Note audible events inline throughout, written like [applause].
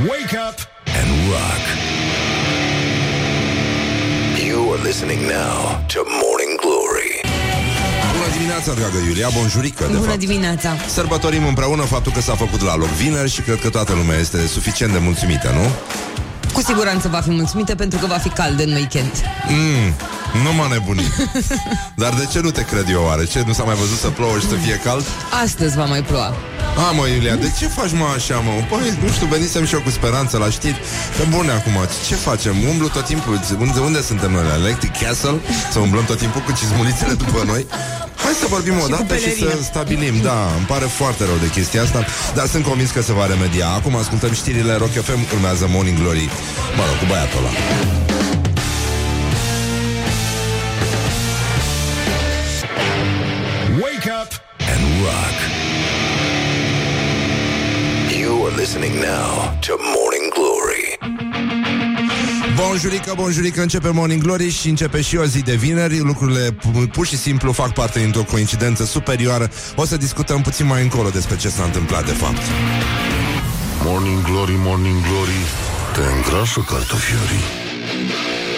Wake up and rock. You are listening now to Morning Glory. Bună dimineața, dragă Iulia, bonjurică, de Bună fapt. dimineața! Sărbătorim împreună faptul că s-a făcut la loc vineri și cred că toată lumea este suficient de mulțumită, nu? Cu siguranță va fi mulțumită pentru că va fi cald în weekend. Mm, nu mă nebuni. [laughs] Dar de ce nu te cred eu oare? Ce, nu s-a mai văzut să plouă și să fie cald? Astăzi va mai ploua. A, mă, Iulia, de ce faci mă așa, mă? Păi, nu știu, venisem și eu cu speranță la știri Că bune acum, ce facem? Umblu tot timpul, unde, unde suntem noi? La Electric Castle? Să umblăm tot timpul cu cizmulițele după noi? Hai să vorbim [laughs] o cu dată și, pelerină. să stabilim Da, îmi pare foarte rău de chestia asta Dar sunt convins că se va remedia Acum ascultăm știrile Rock FM Urmează Morning Glory Mă rog, cu băiatul ăla rock. You are listening now to Morning Glory. Bonjurică, bonjurică, începe Morning Glory și începe și o zi de vineri Lucrurile pu- pur și simplu fac parte dintr-o coincidență superioară O să discutăm puțin mai încolo despre ce s-a întâmplat de fapt Morning Glory, Morning Glory Te îngrașă cartofiorii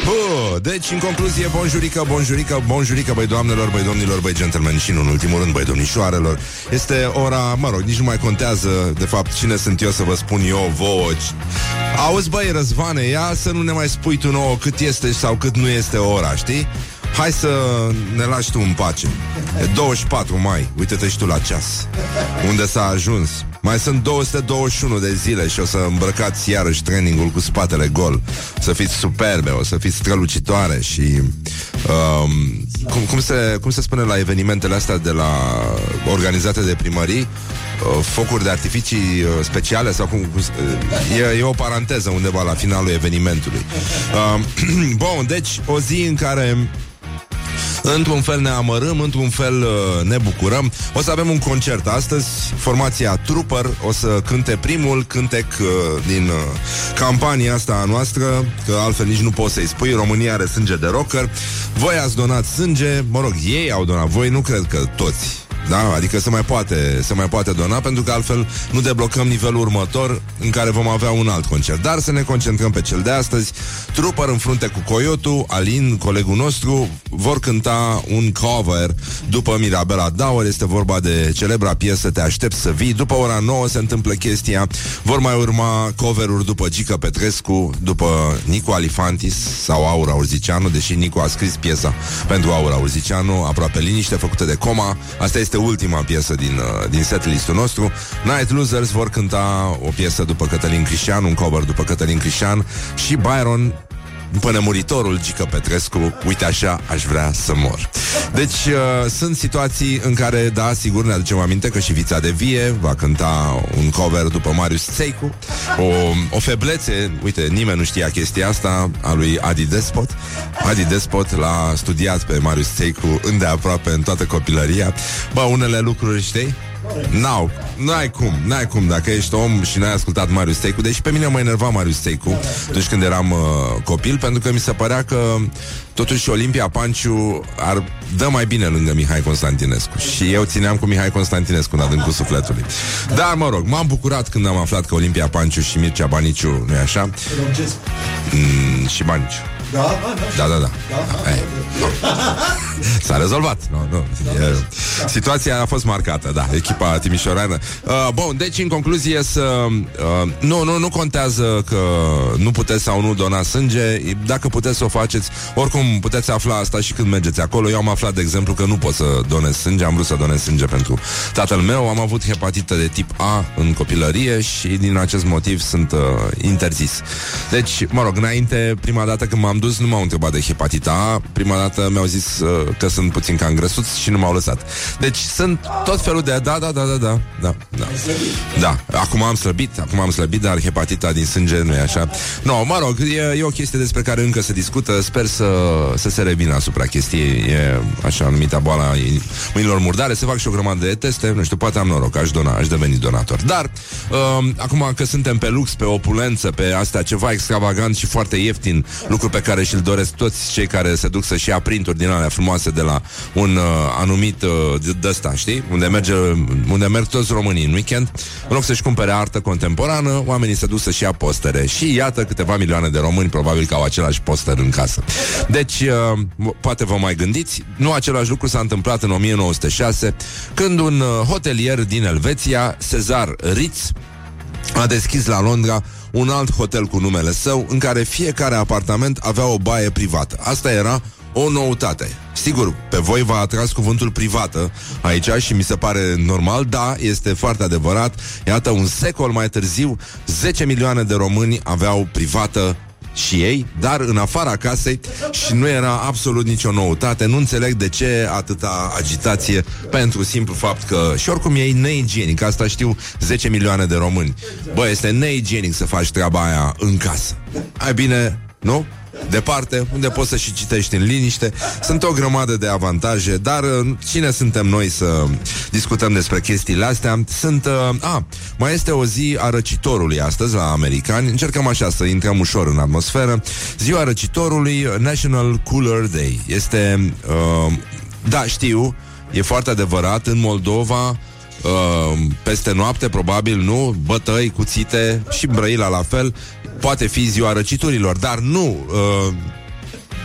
Huh, deci, în concluzie, bonjurică, bonjurică, bonjurică, băi doamnelor, băi domnilor, băi gentlemen și, nu în ultimul rând, băi domnișoarelor. Este ora, mă rog, nici nu mai contează, de fapt, cine sunt eu să vă spun eu vouă. ci- Auzi, băi, Răzvane, ia să nu ne mai spui tu nouă cât este sau cât nu este ora, știi? Hai să ne lași tu în pace. E 24 mai, uite-te și tu la ceas. Unde s-a ajuns? Mai sunt 221 de zile și o să îmbrăcați iarăși trainingul cu spatele gol. Să fiți superbe, o să fiți strălucitoare și... Um, cum, cum, se, cum se spune la evenimentele astea de la organizate de primării? Uh, focuri de artificii uh, speciale sau cum... cum uh, e, e o paranteză undeva la finalul evenimentului. Uh, [clears throat] bun, deci o zi în care Într-un fel ne amărâm, într-un fel uh, ne bucurăm. O să avem un concert astăzi. Formația Trooper o să cânte primul cântec uh, din uh, campania asta a noastră, că altfel nici nu poți să-i spui. România are sânge de rocker. Voi ați donat sânge, mă rog, ei au donat, voi nu cred că toți. Da? Adică se mai, poate, se mai poate dona Pentru că altfel nu deblocăm nivelul următor În care vom avea un alt concert Dar să ne concentrăm pe cel de astăzi Trooper în frunte cu Coyotu Alin, colegul nostru Vor cânta un cover După Mirabela Dauer Este vorba de celebra piesă Te aștept să vii. După ora 9 se întâmplă chestia. Vor mai urma coveruri după Gica Petrescu După Nicu Alifantis Sau Aura Urzicianu Deși Nicu a scris piesa pentru Aura Urzicianu Aproape liniște făcută de coma. Asta este ultima piesă din, uh, din setlistul nostru. Night Losers vor cânta o piesă după Cătălin Crișan Un cover după Cătălin Crișan Și Byron după nemuritorul Gică Petrescu, uite așa aș vrea să mor. Deci uh, sunt situații în care, da, sigur ne aducem aminte că și Vița de Vie va cânta un cover după Marius Țeicu, o, o feblețe, uite, nimeni nu știa chestia asta, a lui Adi Despot. Adi Despot l-a studiat pe Marius Țeicu îndeaproape în toată copilăria. Bă, unele lucruri, știi? N-au, n-ai cum, n-ai cum. Dacă ești om și n-ai ascultat Marius Teicu Deși pe mine mă enerva Marius Teicu Atunci când eram uh, copil Pentru că mi se părea că Totuși Olimpia Panciu ar dă mai bine lângă Mihai Constantinescu. Și eu țineam cu Mihai Constantinescu în adâncul sufletului. Dar mă rog, m-am bucurat când am aflat că Olimpia Panciu și Mircea Baniciu Nu-i așa? Mm, și Baniciu. Da, da, da. Ei, nu. [laughs] S-a rezolvat. Nu, nu. E, situația a fost marcată, da, echipa timișoreană. Uh, bun, deci în concluzie să... Uh, nu, nu, nu contează că nu puteți sau nu dona sânge. Dacă puteți să o faceți, oricum puteți afla asta și când mergeți acolo. Eu am aflat, de exemplu, că nu pot să donez sânge. Am vrut să donez sânge pentru tatăl meu. Am avut hepatită de tip A în copilărie și din acest motiv sunt uh, interzis. Deci, mă rog, înainte, prima dată când m-am dus, nu m-au întrebat de hepatita A. Prima dată mi-au zis uh, că sunt puțin cam grăsuț și nu m-au lăsat. Deci sunt tot felul de... Da, da, da, da, da. Da, da. da. acum am slăbit, acum am slăbit, dar hepatita din sânge nu e așa. No, mă rog, e, e o chestie despre care încă se discută. Sper să, să se revină asupra chestiei. E așa numita boala mâinilor murdare. Se fac și o grămadă de teste. Nu știu, poate am noroc, aș dona, aș deveni donator. Dar, uh, acum că suntem pe lux, pe opulență, pe asta ceva extravagant și foarte ieftin, lucru pe care și-l doresc toți cei care se duc să-și ia printuri din alea frumoase frumoase de la un uh, anumit uh, de ăsta, știi? Unde, merge, unde merg toți românii în weekend. În loc să-și cumpere artă contemporană, oamenii se duc să-și ia postere. Și iată câteva milioane de români probabil că au același poster în casă. Deci, uh, poate vă mai gândiți, nu același lucru s-a întâmplat în 1906, când un uh, hotelier din Elveția, Cezar Ritz, a deschis la Londra un alt hotel cu numele său, în care fiecare apartament avea o baie privată. Asta era o noutate. Sigur, pe voi v-a atras cuvântul privată aici și mi se pare normal, da, este foarte adevărat. Iată, un secol mai târziu, 10 milioane de români aveau privată și ei, dar în afara casei și nu era absolut nicio noutate. Nu înțeleg de ce atâta agitație pentru simplu fapt că și oricum e neigienic, asta știu 10 milioane de români. Bă, este neigienic să faci treaba aia în casă. Ai bine, nu? Departe, unde poți să și citești în liniște. Sunt o grămadă de avantaje, dar uh, cine suntem noi să discutăm despre chestiile astea? Sunt... Uh, a, mai este o zi a răcitorului astăzi la americani. Încercăm așa să intrăm ușor în atmosferă. Ziua răcitorului National Cooler Day. Este... Uh, da, știu, e foarte adevărat, în Moldova Uh, peste noapte, probabil, nu, bătăi, cuțite și Brăila la fel, poate fi ziua răciturilor, dar nu, uh,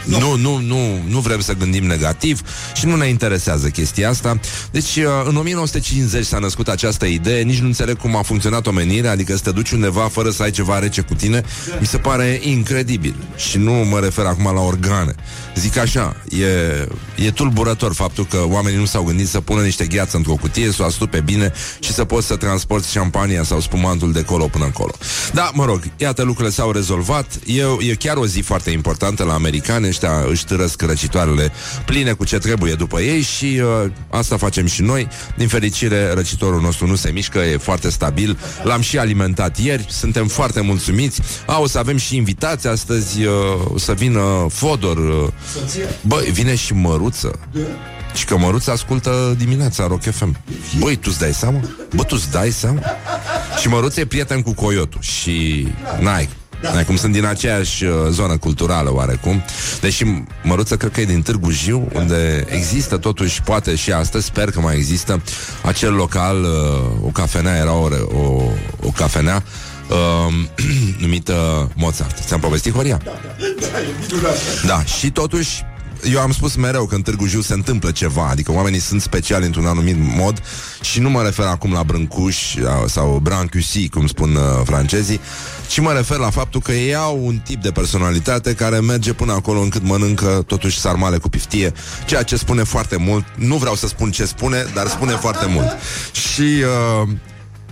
nu. Nu, nu, nu, nu vrem să gândim negativ și nu ne interesează chestia asta. Deci, uh, în 1950 s-a născut această idee, nici nu înțeleg cum a funcționat omenirea, adică să te duci undeva fără să ai ceva rece cu tine, mi se pare incredibil. Și nu mă refer acum la organe. Zic așa, e, e tulburător faptul că oamenii nu s-au gândit să pună niște gheață într-o cutie, să o astupe bine și să poți să transporti șampania sau spumantul de colo până acolo. Da, mă rog, iată lucrurile s-au rezolvat. E, e chiar o zi foarte importantă la americani, ăștia își târăsc răcitoarele pline cu ce trebuie după ei și uh, asta facem și noi. Din fericire, răcitorul nostru nu se mișcă, e foarte stabil. L-am și alimentat ieri, suntem foarte mulțumiți. A, o să avem și invitați astăzi, uh, o să vină Fodor, uh, Bă, vine și Măruță. Și că Măruță ascultă dimineața Rock FM. Băi, tu-ți dai seama? Bă, tu-ți dai seama? Și Măruță e prieten cu Coyotul și n-ai N-ai cum sunt din aceeași uh, zonă culturală oarecum Deși Măruță cred că e din Târgu Jiu Unde există totuși, poate și astăzi Sper că mai există Acel local, uh, o cafenea Era o, o, o cafenea uh, [clears throat] numită Mozart. Ți-am povestit, Horia? Da, da. Da, da, și totuși eu am spus mereu că în Târgu Jiu se întâmplă ceva, adică oamenii sunt speciali într-un anumit mod și nu mă refer acum la brâncuș sau brancusi, cum spun uh, francezii, ci mă refer la faptul că ei au un tip de personalitate care merge până acolo încât mănâncă totuși sarmale cu piftie, ceea ce spune foarte mult. Nu vreau să spun ce spune, dar spune foarte mult. Și uh,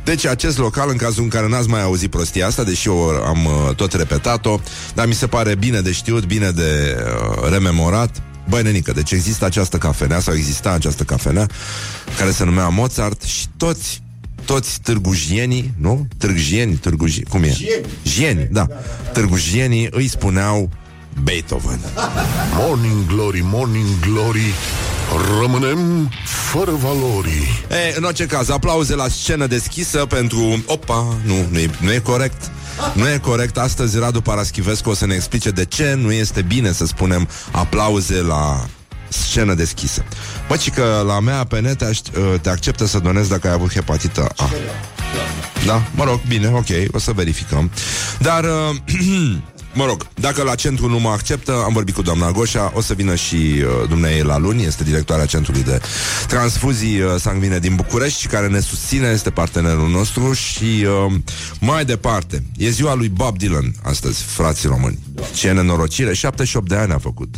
deci acest local, în cazul în care n-ați mai auzit prostia asta, deși eu am uh, tot repetat-o, dar mi se pare bine de știut, bine de uh, rememorat, Băi, nenică, deci există această cafenea sau exista această cafenea care se numea Mozart și toți toți târgujienii, nu? Târgujieni, târgujieni, cum e? Jieni, da. Târgujienii îi spuneau Beethoven. Morning glory, morning glory, Rămânem fără valori. E, în orice caz, aplauze la scenă deschisă pentru... Opa, nu, nu e, nu e corect. Nu e corect. Astăzi Radu Paraschivescu o să ne explice de ce nu este bine să spunem aplauze la scenă deschisă. Bă, că la mea pe net te, te acceptă să donezi dacă ai avut hepatită A. Da? Mă rog, bine, ok, o să verificăm. Dar... Uh, [clears throat] Mă rog, dacă la centru nu mă acceptă, am vorbit cu doamna Goșa, o să vină și uh, dumnei la luni, este directoarea centrului de transfuzii uh, sanguine din București, care ne susține, este partenerul nostru și uh, mai departe, e ziua lui Bob Dylan astăzi, frații români. Ce nenorocire, 78 de ani a făcut.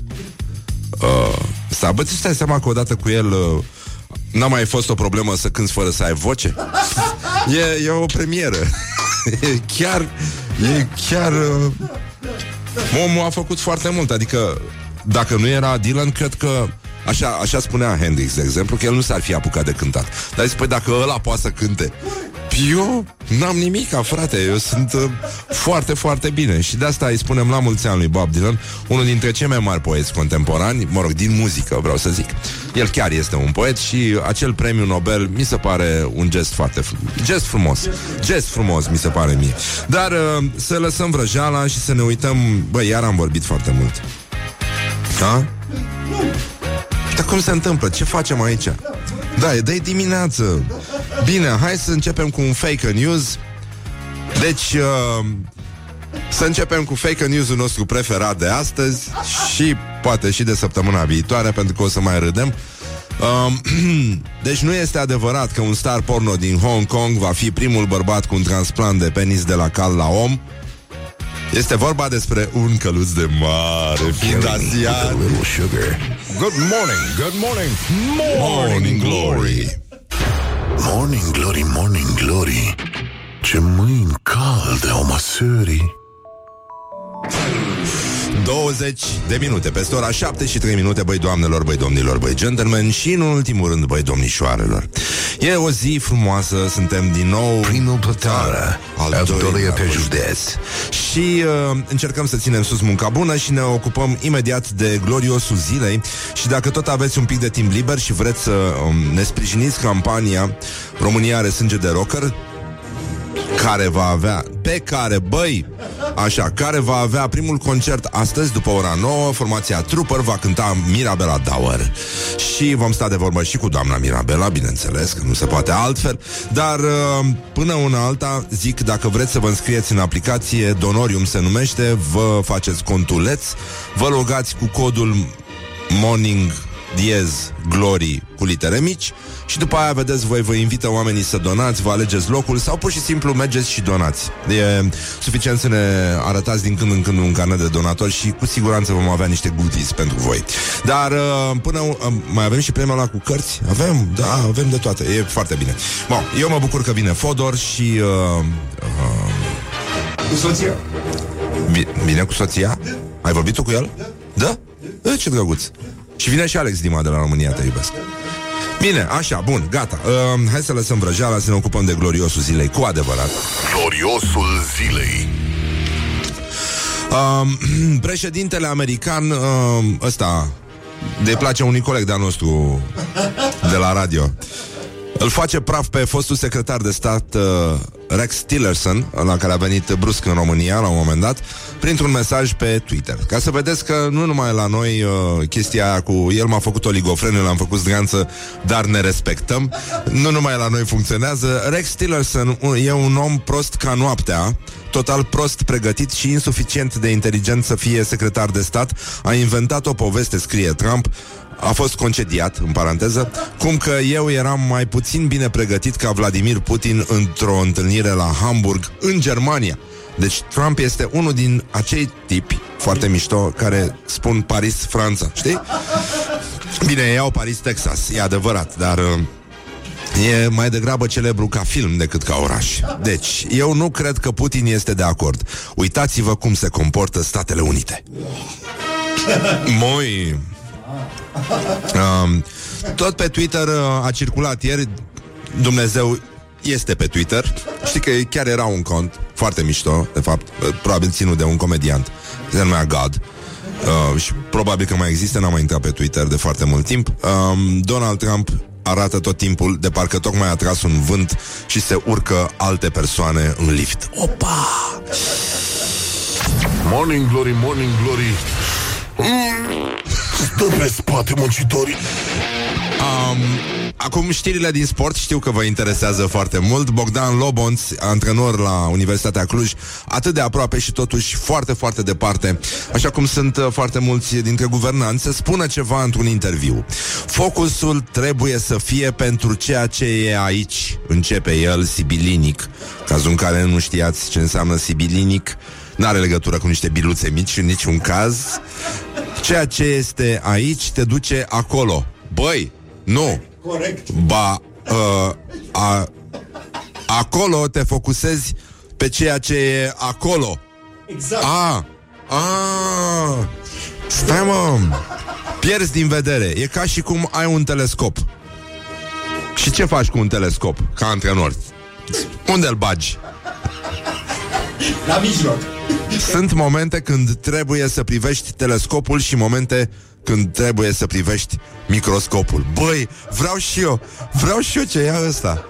Uh, stai, bă, stai seama că odată cu el uh, N-a mai fost o problemă să cânți fără să ai voce? E, e o premieră. [laughs] E chiar, e chiar uh, Omul a făcut foarte mult, adică dacă nu era Dylan, cred că Așa, așa spunea Hendrix, de exemplu, că el nu s-ar fi apucat de cântat. Dar zice, păi dacă ăla poate să cânte, eu n-am nimic, frate, eu sunt uh, foarte, foarte bine. Și de asta îi spunem la mulți ani lui Bob Dylan, unul dintre cei mai mari poeți contemporani, mă rog, din muzică, vreau să zic. El chiar este un poet și acel premiu Nobel mi se pare un gest foarte frumos. Gest frumos. Gest frumos, mi se pare mie. Dar uh, să lăsăm vrăjeala și să ne uităm, bă, iar am vorbit foarte mult. Da? Cum se întâmplă? Ce facem aici? Da, e de dimineață. Bine, hai să începem cu un fake news. Deci, uh, să începem cu fake news-ul nostru preferat de astăzi și poate și de săptămâna viitoare, pentru că o să mai râdem. Um, [clears throat] deci nu este adevărat că un star porno din Hong Kong va fi primul bărbat cu un transplant de penis de la cal la om. Este vorba despre un căluț de mare fiind asiat. Good morning, good morning, Morning Glory. Morning Glory, Morning Glory Ce mâini calde au măsării 20 de minute. Peste ora 7 și 3 minute Băi doamnelor, băi domnilor, băi gentlemen Și în ultimul rând, băi domnișoarelor. E o zi frumoasă Suntem din nou Primul plătară Al Al doilea doilea pe pe județ. Și uh, încercăm să ținem sus munca bună Și ne ocupăm imediat de gloriosul zilei. Și dacă tot aveți un pic de timp liber Și vreți să um, ne sprijiniți campania România are sânge de rocker care va avea, pe care, băi, așa, care va avea primul concert astăzi după ora 9, formația Trooper va cânta Mirabela Dauer. Și vom sta de vorbă și cu doamna Mirabela, bineînțeles, că nu se poate altfel, dar uh, până una alta, zic, dacă vreți să vă înscrieți în aplicație, Donorium se numește, vă faceți contuleț, vă logați cu codul Morning diez glory cu litere mici și după aia, vedeți, voi vă invită oamenii să donați, vă alegeți locul sau pur și simplu mergeți și donați. E suficient să ne arătați din când în când un carnet de donatori și cu siguranță vom avea niște goodies pentru voi. Dar uh, până uh, mai avem și premiul ăla cu cărți? Avem, da, avem de toate. E foarte bine. Bun, eu mă bucur că vine Fodor și uh, uh, Cu soția. vi- vine cu soția? Ai vorbit tu cu el? Da? da? Ce drăguț. Și vine și Alex Dima de la România, te iubesc. Bine, așa, bun, gata. Uh, hai să lăsăm vrăjeala, să ne ocupăm de gloriosul zilei, cu adevărat. Gloriosul zilei Uh, [clears throat] președintele american, uh, ăsta, de place unui coleg de-al nostru de la radio, îl face praf pe fostul secretar de stat uh, Rex Tillerson, la care a venit brusc în România la un moment dat, printr-un mesaj pe Twitter. Ca să vedeți că nu numai la noi uh, chestia aia cu el m-a făcut oligofren, eu l-am făcut zganță, dar ne respectăm. Nu numai la noi funcționează. Rex Tillerson un- e un om prost ca noaptea, total prost pregătit și insuficient de inteligent să fie secretar de stat, a inventat o poveste, scrie Trump, a fost concediat, în paranteză, cum că eu eram mai puțin bine pregătit ca Vladimir Putin într-o întâlnire la Hamburg, în Germania. Deci Trump este unul din acei tipi foarte mișto care spun Paris, Franța, știi? Bine, ei au Paris, Texas, e adevărat, dar uh, e mai degrabă celebru ca film decât ca oraș. Deci, eu nu cred că Putin este de acord. Uitați-vă cum se comportă Statele Unite. Moi... Um, tot pe Twitter uh, a circulat ieri Dumnezeu este pe Twitter. Știi că chiar era un cont Foarte mișto, de fapt uh, Probabil ținut de un comediant Se numea God uh, Și probabil că mai există N-am mai intrat pe Twitter de foarte mult timp. Um, Donald Trump arată tot timpul De parcă tocmai a tras un vânt Și se urcă alte persoane în lift. Opa! Morning Glory, Morning Glory. mm, Stă pe spate muncitorii Um, acum știrile din sport știu că vă interesează foarte mult. Bogdan Lobonț, antrenor la Universitatea Cluj, atât de aproape și totuși foarte, foarte departe, așa cum sunt uh, foarte mulți dintre guvernanți, să spună ceva într-un interviu. Focusul trebuie să fie pentru ceea ce e aici, începe el sibilinic. Cazul în care nu știați ce înseamnă sibilinic, N-are legătură cu niște biluțe mici în niciun caz. Ceea ce este aici te duce acolo. Băi, nu. Corect. Ba, uh, a, acolo te focusezi pe ceea ce e acolo. Exact. A, a, stai mă, pierzi din vedere. E ca și cum ai un telescop. Și ce faci cu un telescop, ca antrenor? Unde îl bagi? La mijloc. Sunt momente când trebuie să privești telescopul și momente când trebuie să privești microscopul. Băi, vreau și eu, vreau și eu ce e ăsta.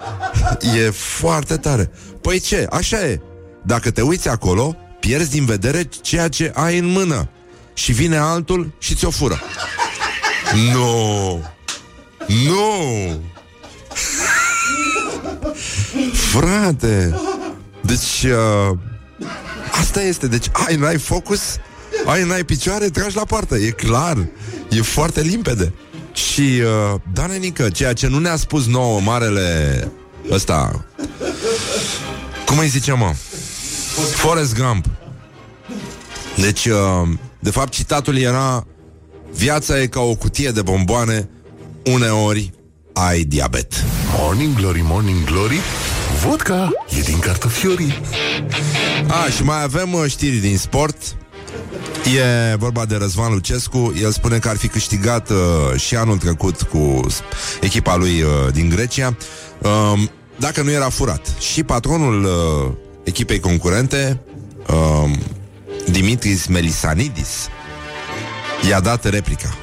E foarte tare. Păi ce, așa e. Dacă te uiți acolo, pierzi din vedere ceea ce ai în mână. Și vine altul și ți-o fură. Nu! Nu! Frate! Deci, uh, asta este. Deci, ai, n-ai focus, ai, n-ai picioare, tragi la poartă. E clar. E foarte limpede. Și, uh, da, nenică, ceea ce nu ne-a spus nouă marele ăsta... Cum îi zice, mă? Forrest Gump. Deci, uh, de fapt, citatul era Viața e ca o cutie de bomboane, uneori ai diabet. Morning Glory, Morning Glory Vodka e din cartofiorii A, și mai avem uh, știri din sport. E vorba de Răzvan Lucescu. El spune că ar fi câștigat uh, Și anul trecut cu Echipa lui uh, din Grecia. Uh, Dacă nu era furat. Și patronul uh, echipei concurente uh, Dimitris Melisanidis I-a dat replica.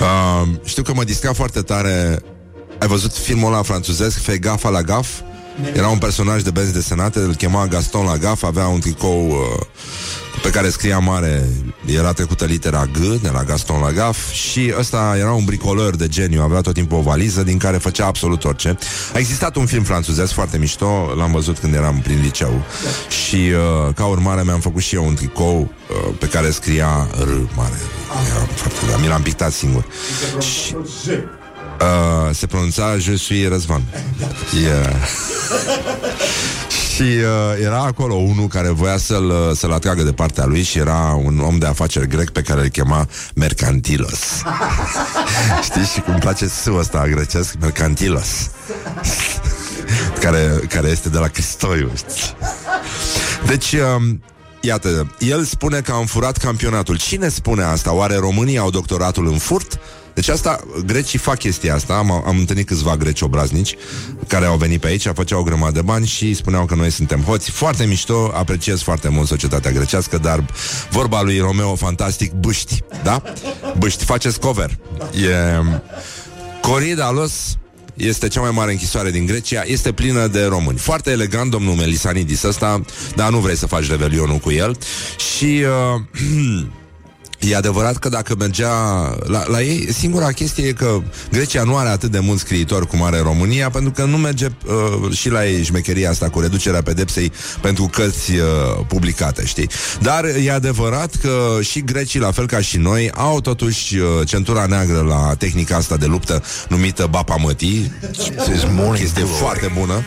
Uh, Știu că mă distra foarte tare. Ai văzut filmul ăla franțuzesc Fe gafa la gaf Era un personaj de benzi desenate Îl chema Gaston la gaf Avea un tricou uh, pe care scria mare Era trecută litera G De la Gaston Lagaf Și ăsta era un bricoleur de geniu Avea tot timpul o valiză din care făcea absolut orice. A existat un film franțuzesc foarte mișto L-am văzut când eram prin liceu. Și uh, ca urmare mi-am făcut și eu un tricou uh, Pe care scria R mare. Era foarte, da, mi l-am pictat singur. Și, uh, Se pronunța Je suis Răzvan yeah. Și uh, era acolo unul care voia să-l, uh, să-l atragă de partea lui și era un om de afaceri grec pe care îl chema Mercantilos. Știi? Și cum place s ăsta grecesc, Mercantilos. care, care este de la Cristoiu. Știi? Deci, um, iată, el spune că am furat campionatul. Cine spune asta? Oare românii au doctoratul în furt? Deci asta, grecii fac chestia asta Am, am întâlnit câțiva greci obraznici Care au venit pe aici, făceau o grămadă de bani Și spuneau că noi suntem hoți Foarte mișto, apreciez foarte mult societatea grecească Dar vorba lui Romeo Fantastic Bâști, da? Bâști, faceți cover E... Coridalos este cea mai mare închisoare din Grecia, este plină de români. Foarte elegant, domnul Melisanidis ăsta, dar nu vrei să faci revelionul cu el. Și uh, [clears throat] E adevărat că dacă mergea la, la ei, singura chestie e că Grecia nu are atât de mulți scriitori cum are România, pentru că nu merge uh, și la ei șmecheria asta cu reducerea pedepsei pentru cărți uh, publicate, știi? Dar e adevărat că și grecii, la fel ca și noi, au totuși uh, centura neagră la tehnica asta de luptă numită Bapamătii. Chestie foarte bună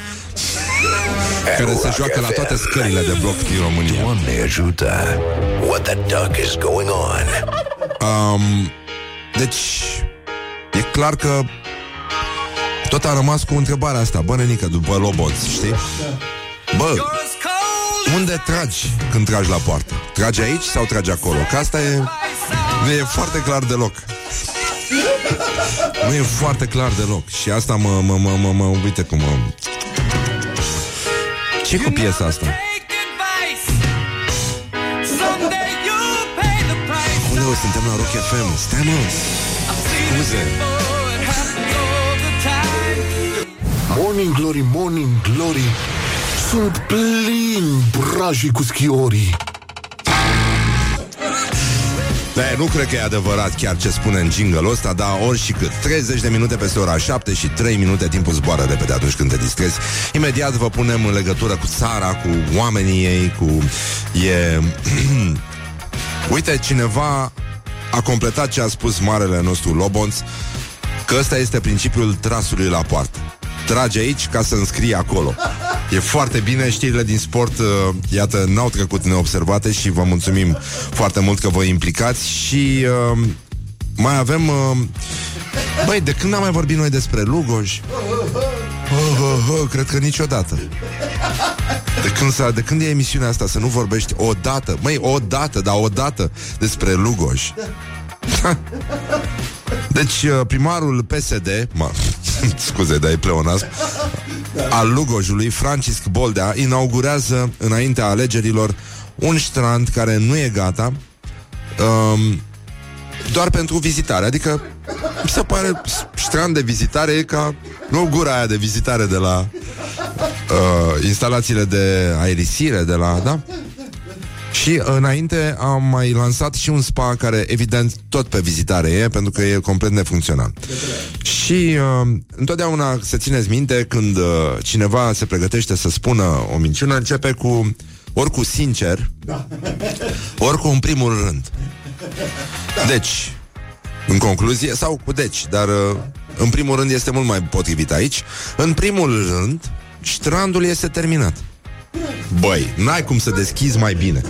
care se joacă la toate scările de bloc din România. Doamne ajută! What the duck is going on? Um, deci, e clar că tot a rămas cu întrebarea asta, bă, nenică, după Loboț, știi? Bă, unde tragi când tragi la poartă? Tragi aici sau tragi acolo? Că asta e, nu e foarte clar deloc. Nu e foarte clar deloc. Și asta mă, mă, mă, mă, mă uite cum mă... ce cu piesa asta? Unde o suntem la Rock FM? Stai mă! Scuze! Morning Glory, Morning Glory Sunt plin brajii cu schiorii Da, nu cred că e adevărat chiar ce spune în jingle ăsta, dar ori și cât. 30 de minute peste ora 7 și 3 minute timpul zboară repede atunci când te distrezi. Imediat vă punem în legătură cu țara, cu oamenii ei, cu... E... [clears throat] Uite, cineva a completat ce a spus marele nostru Lobonț, că ăsta este principiul trasului la poartă. Trage aici ca să înscrie acolo. E foarte bine, știrile din sport, uh, iată, n-au trecut neobservate și vă mulțumim foarte mult că vă implicați și uh, mai avem... Uh, băi, de când am mai vorbit noi despre Lugoj? Oh, oh, oh, cred că niciodată. De când, s-a, de când e emisiunea asta să nu vorbești o dată, măi, o dată, dar o dată despre Lugoj. [laughs] Deci uh, primarul PSD, mă, [laughs] scuze, dar e pleonasm, al Lugojului, Francisc Boldea, inaugurează înaintea alegerilor un strand care nu e gata, um, doar pentru vizitare. Adică, mi se pare, strand de vizitare e ca, nu gura aia de vizitare de la uh, instalațiile de aerisire, de la, da? Și înainte am mai lansat și un spa care, evident, tot pe vizitare e, pentru că e complet nefuncțional. Și uh, întotdeauna să țineți minte când uh, cineva se pregătește să spună o minciună, începe cu ori cu sincer, ori cu în primul rând. Deci, în concluzie, sau cu deci, dar uh, în primul rând este mult mai potrivit aici. În primul rând, strandul este terminat. Băi, n-ai cum să deschizi mai bine.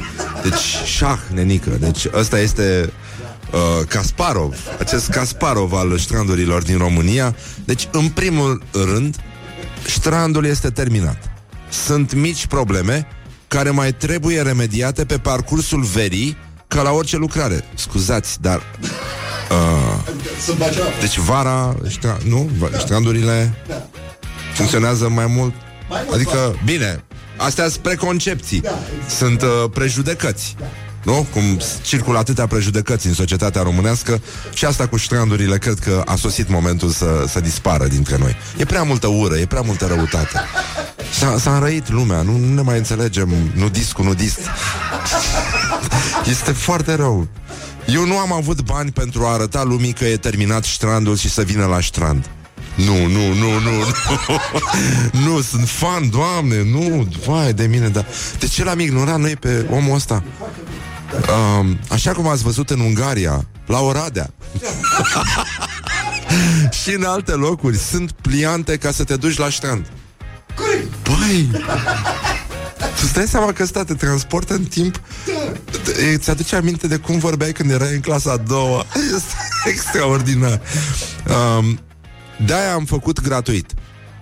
Deci, șah, nenică. Deci, ăsta este uh, Kasparov, acest Kasparov al strandurilor din România. Deci, în primul rând, strandul este terminat. Sunt mici probleme care mai trebuie remediate pe parcursul verii ca la orice lucrare. Scuzați, dar... Uh, Sunt Bacău. deci vara, ștra, nu? Va- Strandurile funcționează mai mult. Mai mult Adică, bine, astea sunt preconcepții. Sunt uh, prejudecăți. Nu? Cum circulă atâtea prejudecăți în societatea românească și asta cu strandurile cred că a sosit momentul să, să dispară dintre noi. E prea multă ură, e prea multă răutate. S-a, s-a înrăit lumea, nu, nu ne mai înțelegem nudist cu nudist. Este foarte rău. Eu nu am avut bani pentru a arăta lumii că e terminat strandul și să vină la strand. Nu, nu, nu, nu, nu. [laughs] nu, sunt fan, doamne, nu, vai de mine, dar de ce l-am ignorat noi pe omul ăsta? Um, așa cum ați văzut în Ungaria, la Oradea. [laughs] și în alte locuri sunt pliante ca să te duci la strand. Băi, tu îți dai seama că ăsta te transportă în timp Îți aduce aminte de cum vorbeai când erai în clasa a doua Este [laughs] extraordinar um, De-aia am făcut gratuit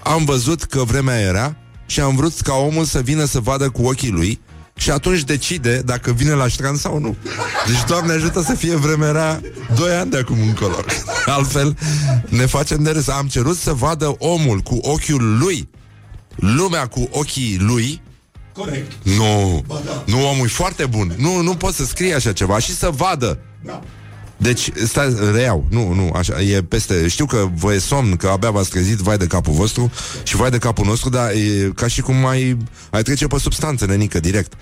Am văzut că vremea era Și am vrut ca omul să vină să vadă cu ochii lui și atunci decide dacă vine la strand sau nu. Deci, Doamne ajută să fie vremea rea 2 ani de acum încolo. [laughs] Altfel, ne facem de râs. Am cerut să vadă omul cu ochiul lui, lumea cu ochii lui, Corect. nu, Ba da. nu, omul e foarte bun. Nu, nu pot să scrie așa ceva și să vadă. Da. Deci, stai, reiau, nu, nu, așa, e peste, știu că vă e somn, că abia v-ați trezit, vai de capul vostru și vai de capul nostru, dar e ca și cum ai, ai trece pe substanță, nenică, direct.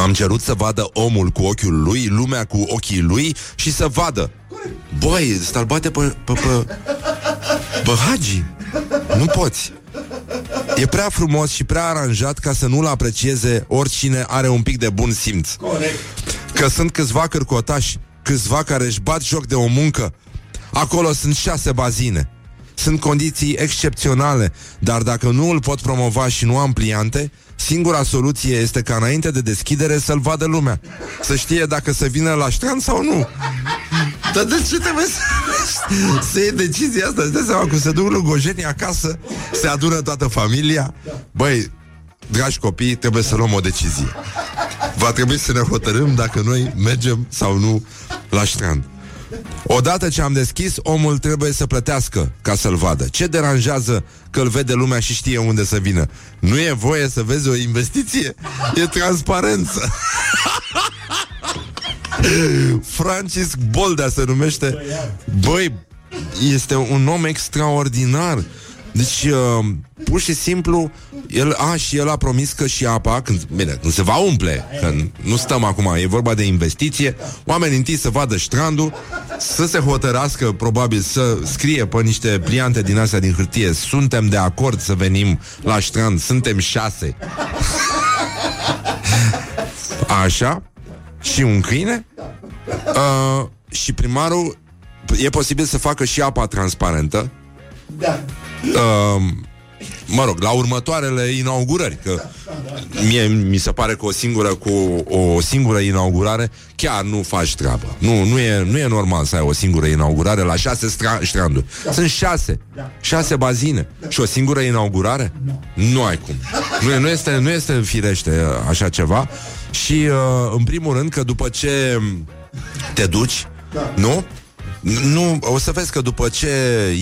Am cerut să vadă omul cu ochiul lui, lumea cu ochii lui și să vadă. Băi, stai bate pe, pe, pe, pe Hagi. Nu poți. E prea frumos și prea aranjat ca să nu-l aprecieze oricine are un pic de bun simț. Corect. Că sunt câțiva cârcotași, câțiva care își bat joc de o muncă. Acolo sunt șase bazine. Sunt condiții excepționale, dar dacă nu îl pot promova și nu am pliante, singura soluție este ca înainte de deschidere să-l vadă lumea. Să știe dacă să vină la strand sau nu. Dar de ce trebuie să, să iei decizia asta? Îți dai seama cum se duc lugojenii acasă, se adună toată familia. Băi, dragi copii, trebuie să luăm o decizie. Va trebui să ne hotărâm dacă noi mergem sau nu la strand. Odată ce am deschis, omul trebuie să plătească ca să-l vadă. Ce deranjează că îl vede lumea și știe unde să vină? Nu e voie să vezi o investiție? E transparență. [laughs] Francisc Boldea se numește. Băi, este un om extraordinar. Deci, uh, pur și simplu, el, a, și el a promis că și apa, când, bine, când se va umple, că nu stăm acum, e vorba de investiție, oamenii întâi să vadă strandul, să se hotărască, probabil, să scrie pe niște pliante din astea din hârtie, suntem de acord să venim la strand, suntem șase. Așa, și un câine, uh, și primarul e posibil să facă și apa transparentă, Da. Uh, mă rog, la următoarele inaugurări, că mie mi se pare că o singură cu o singură inaugurare chiar nu faci treabă. Nu, nu e, nu e normal să ai o singură inaugurare la șase stra- stranduri. Sunt șase. Șase bazine. Și o singură inaugurare? Nu ai cum. Nu, e- nu, este, nu este firește uh, așa ceva. Și uh, în primul rând că după ce te duci, nu? Nu, o să vezi că după ce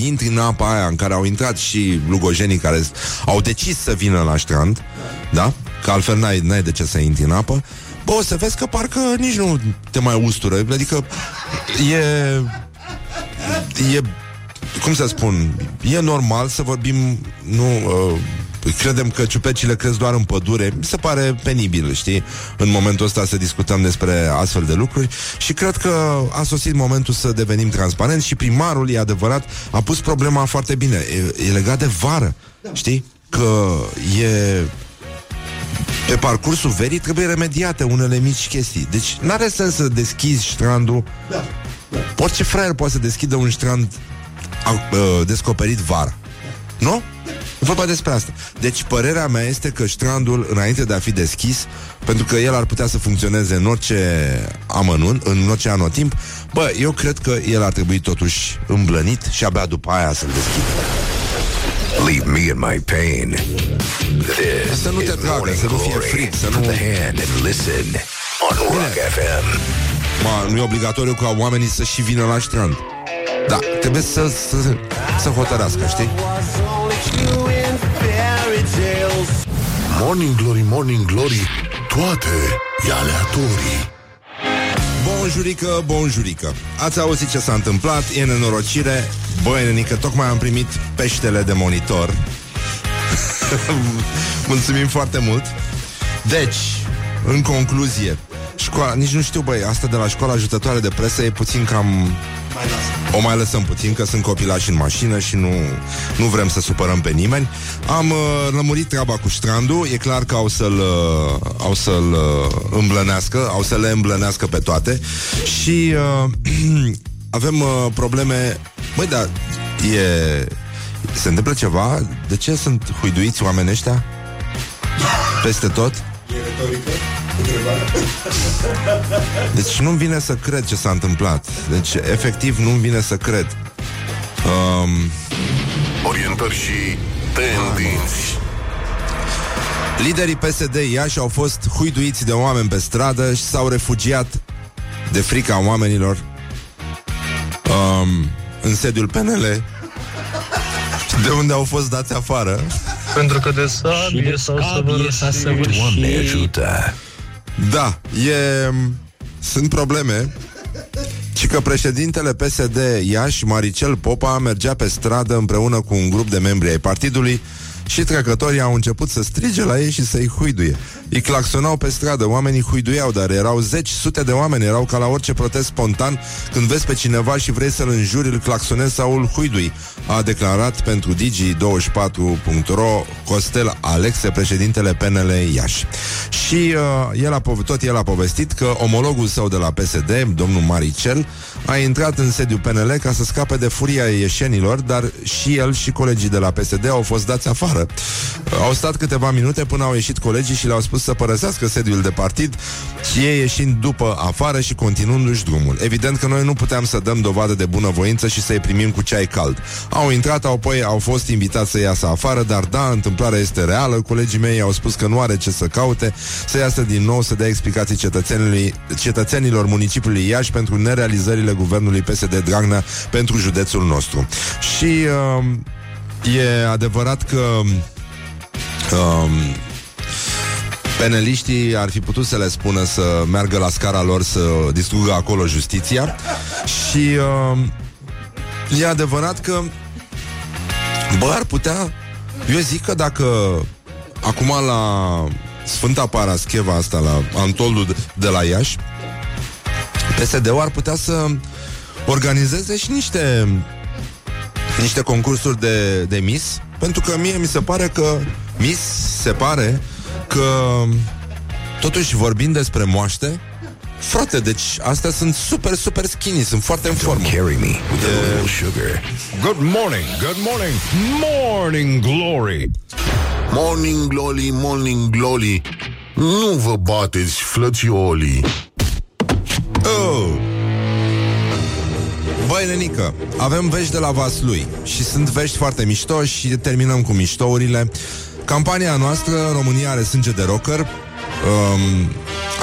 intri în apa aia în care au intrat și lugojenii care s- au decis să vină la strand, da? Că altfel n-ai, n-ai de ce să intri în apă, bă, o să vezi că parcă nici nu te mai ustură. Adică e... E... Cum să spun? E normal să vorbim, nu... Uh, credem că ciupecile cresc doar în pădure. Mi se pare penibil, știi, în momentul ăsta să discutăm despre astfel de lucruri și cred că a sosit momentul să devenim transparenți și primarul, e adevărat, a pus problema foarte bine. E, e legat de vară, știi? Că e pe parcursul verii trebuie remediate unele mici chestii. Deci n-are sens să deschizi strandul. Da. Orice fraier poate să deschidă un strand a, uh, descoperit vara. Nu? E vorba despre asta. Deci părerea mea este că strandul, înainte de a fi deschis, pentru că el ar putea să funcționeze în orice amănunt, în orice anotimp, bă, eu cred că el ar trebui totuși îmblănit și abia după aia să-l deschid. Leave me in my pain. This Să nu te is tragă, Morning să nu fie Glory. frig, să Put nu- the hand and listen on Rock FM. Ma, nu e obligatoriu ca oamenii să și vină la strand. Da, trebuie să, să, să hotărească, știi? Morning Glory, Morning Glory Toate e aleatorii. Bonjurică, bonjurică. Ați auzit ce s-a întâmplat, e nenorocire. Băi, nenică, tocmai am primit peștele de monitor. [laughs] Mulțumim foarte mult. Deci, în concluzie Școala, nici nu știu, băi, asta de la școala ajutătoare de presă e puțin cam... Mai lasă. O mai lăsăm puțin, că sunt copilași în mașină și nu, nu vrem să supărăm pe nimeni. Am uh, lămurit treaba cu strandul, e clar că au să-l, uh, au să-l uh, îmblănească, au să le îmblănească pe toate și uh, [clears throat] avem uh, probleme... Băi, dar e... Se întâmplă ceva? De ce sunt huiduiți oamenii ăștia? Peste tot? E retorică? Întrebarea? Deci nu-mi vine să cred ce s-a întâmplat. Deci, efectiv, nu-mi vine să cred. Um, Orientări și tendinți liderii PSD Iași au fost huiduiți de oameni pe stradă și s-au refugiat de frica oamenilor um, în sediul PNL de unde au fost dați afară. Pentru că de sabie s-au săvârșit. Doamne ajută! Da, e... Sunt probleme. Și că președintele PSD Iași, Maricel Popa, mergea pe stradă împreună cu un grup de membri ai partidului și trecătorii au început să strige la ei și să-i huiduie. Îi claxonau pe stradă, oamenii huiduiau, dar erau zeci, sute de oameni, erau ca la orice protest spontan. Când vezi pe cineva și vrei să-l înjuri, îl claxonezi sau îl huidui, a declarat pentru Digi24.ro Costel Alexe, președintele PNL Iași. Și uh, el a, pove- tot el a povestit că omologul său de la PSD, domnul Maricel, a intrat în sediul PNL ca să scape de furia ieșenilor, dar și el și colegii de la PSD au fost dați afară. Au stat câteva minute până au ieșit colegii și le-au spus să părăsească sediul de partid și ei ieșind după afară și continuându-și drumul. Evident că noi nu puteam să dăm dovadă de bunăvoință și să-i primim cu ceai cald. Au intrat, au apoi au fost invitați să iasă afară, dar da, întâmplarea este reală. Colegii mei au spus că nu are ce să caute, să iasă din nou să dea explicații cetățenilor, cetățenilor municipiului Iași pentru nerealizările guvernului PSD Dragnea pentru județul nostru. Și uh, e adevărat că um, peneliștii ar fi putut să le spună să meargă la scara lor să distrugă acolo justiția și uh, e adevărat că bă, ar putea eu zic că dacă acum la Sfânta Parascheva asta, la Antoldul de, de la Iași PSD-ul ar putea să organizeze și niște niște concursuri de, de Miss pentru că mie mi se pare că Miss se pare că totuși vorbind despre moaște Frate, deci astea sunt super, super skinny, sunt foarte în formă. Carry me with a little sugar. Good morning, good morning, morning glory. Morning Glory, Morning Glory Nu vă bateți, flățiolii Oh. Băi, nenică, avem vești de la Vaslui și sunt vești foarte mișto și terminăm cu miștourile. Campania noastră, România are sânge de rocker, um,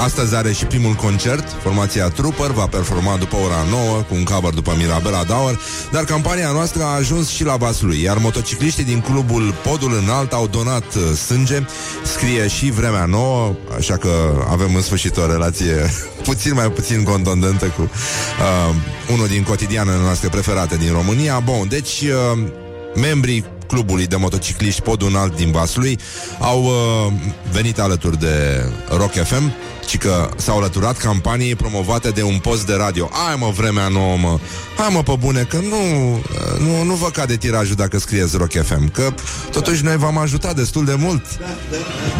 astăzi are și primul concert, formația Trooper va performa după ora 9 cu un cover după Mirabela Dauer, dar campania noastră a ajuns și la Vaslui, iar motocicliștii din clubul Podul Înalt au donat uh, sânge, scrie și vremea nouă, așa că avem în sfârșit o relație [laughs] puțin mai puțin contundentă cu uh, unul din cotidianele noastre preferate din România. Bun, deci uh, membrii clubului de motocicliști Podul Înalt din Vaslui au uh, venit alături de Rock FM ci că s-au alăturat campaniei promovate de un post de radio. Ai mă, vremea nouă, mă. Hai mă, pe bune, că nu, nu, nu vă cade tirajul dacă scrieți Rock FM, că totuși noi v-am ajutat destul de mult.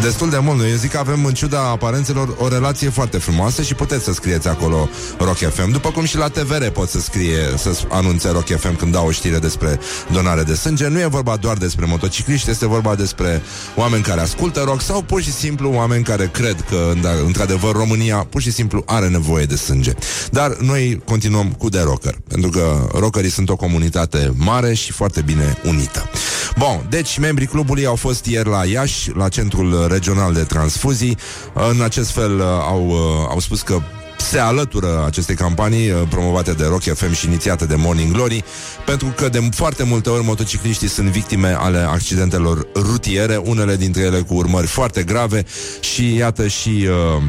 Destul de mult. Eu zic că avem, în ciuda aparențelor, o relație foarte frumoasă și puteți să scrieți acolo Rock FM. După cum și la TVR pot să scrie, să anunțe Rock FM când dau o știre despre donare de sânge. Nu e vorba doar despre motocicliști, este vorba despre oameni care ascultă rock sau pur și simplu oameni care cred că, într-adevăr, într-adevăr, România pur și simplu are nevoie de sânge. Dar noi continuăm cu The Rocker, pentru că rockerii sunt o comunitate mare și foarte bine unită. Bun, deci membrii clubului au fost ieri la Iași, la Centrul Regional de Transfuzii. În acest fel uh, au, uh, au spus că se alătură acestei campanii uh, promovate de Rock FM și inițiate de Morning Glory, pentru că de foarte multe ori motocicliștii sunt victime ale accidentelor rutiere, unele dintre ele cu urmări foarte grave și iată și uh,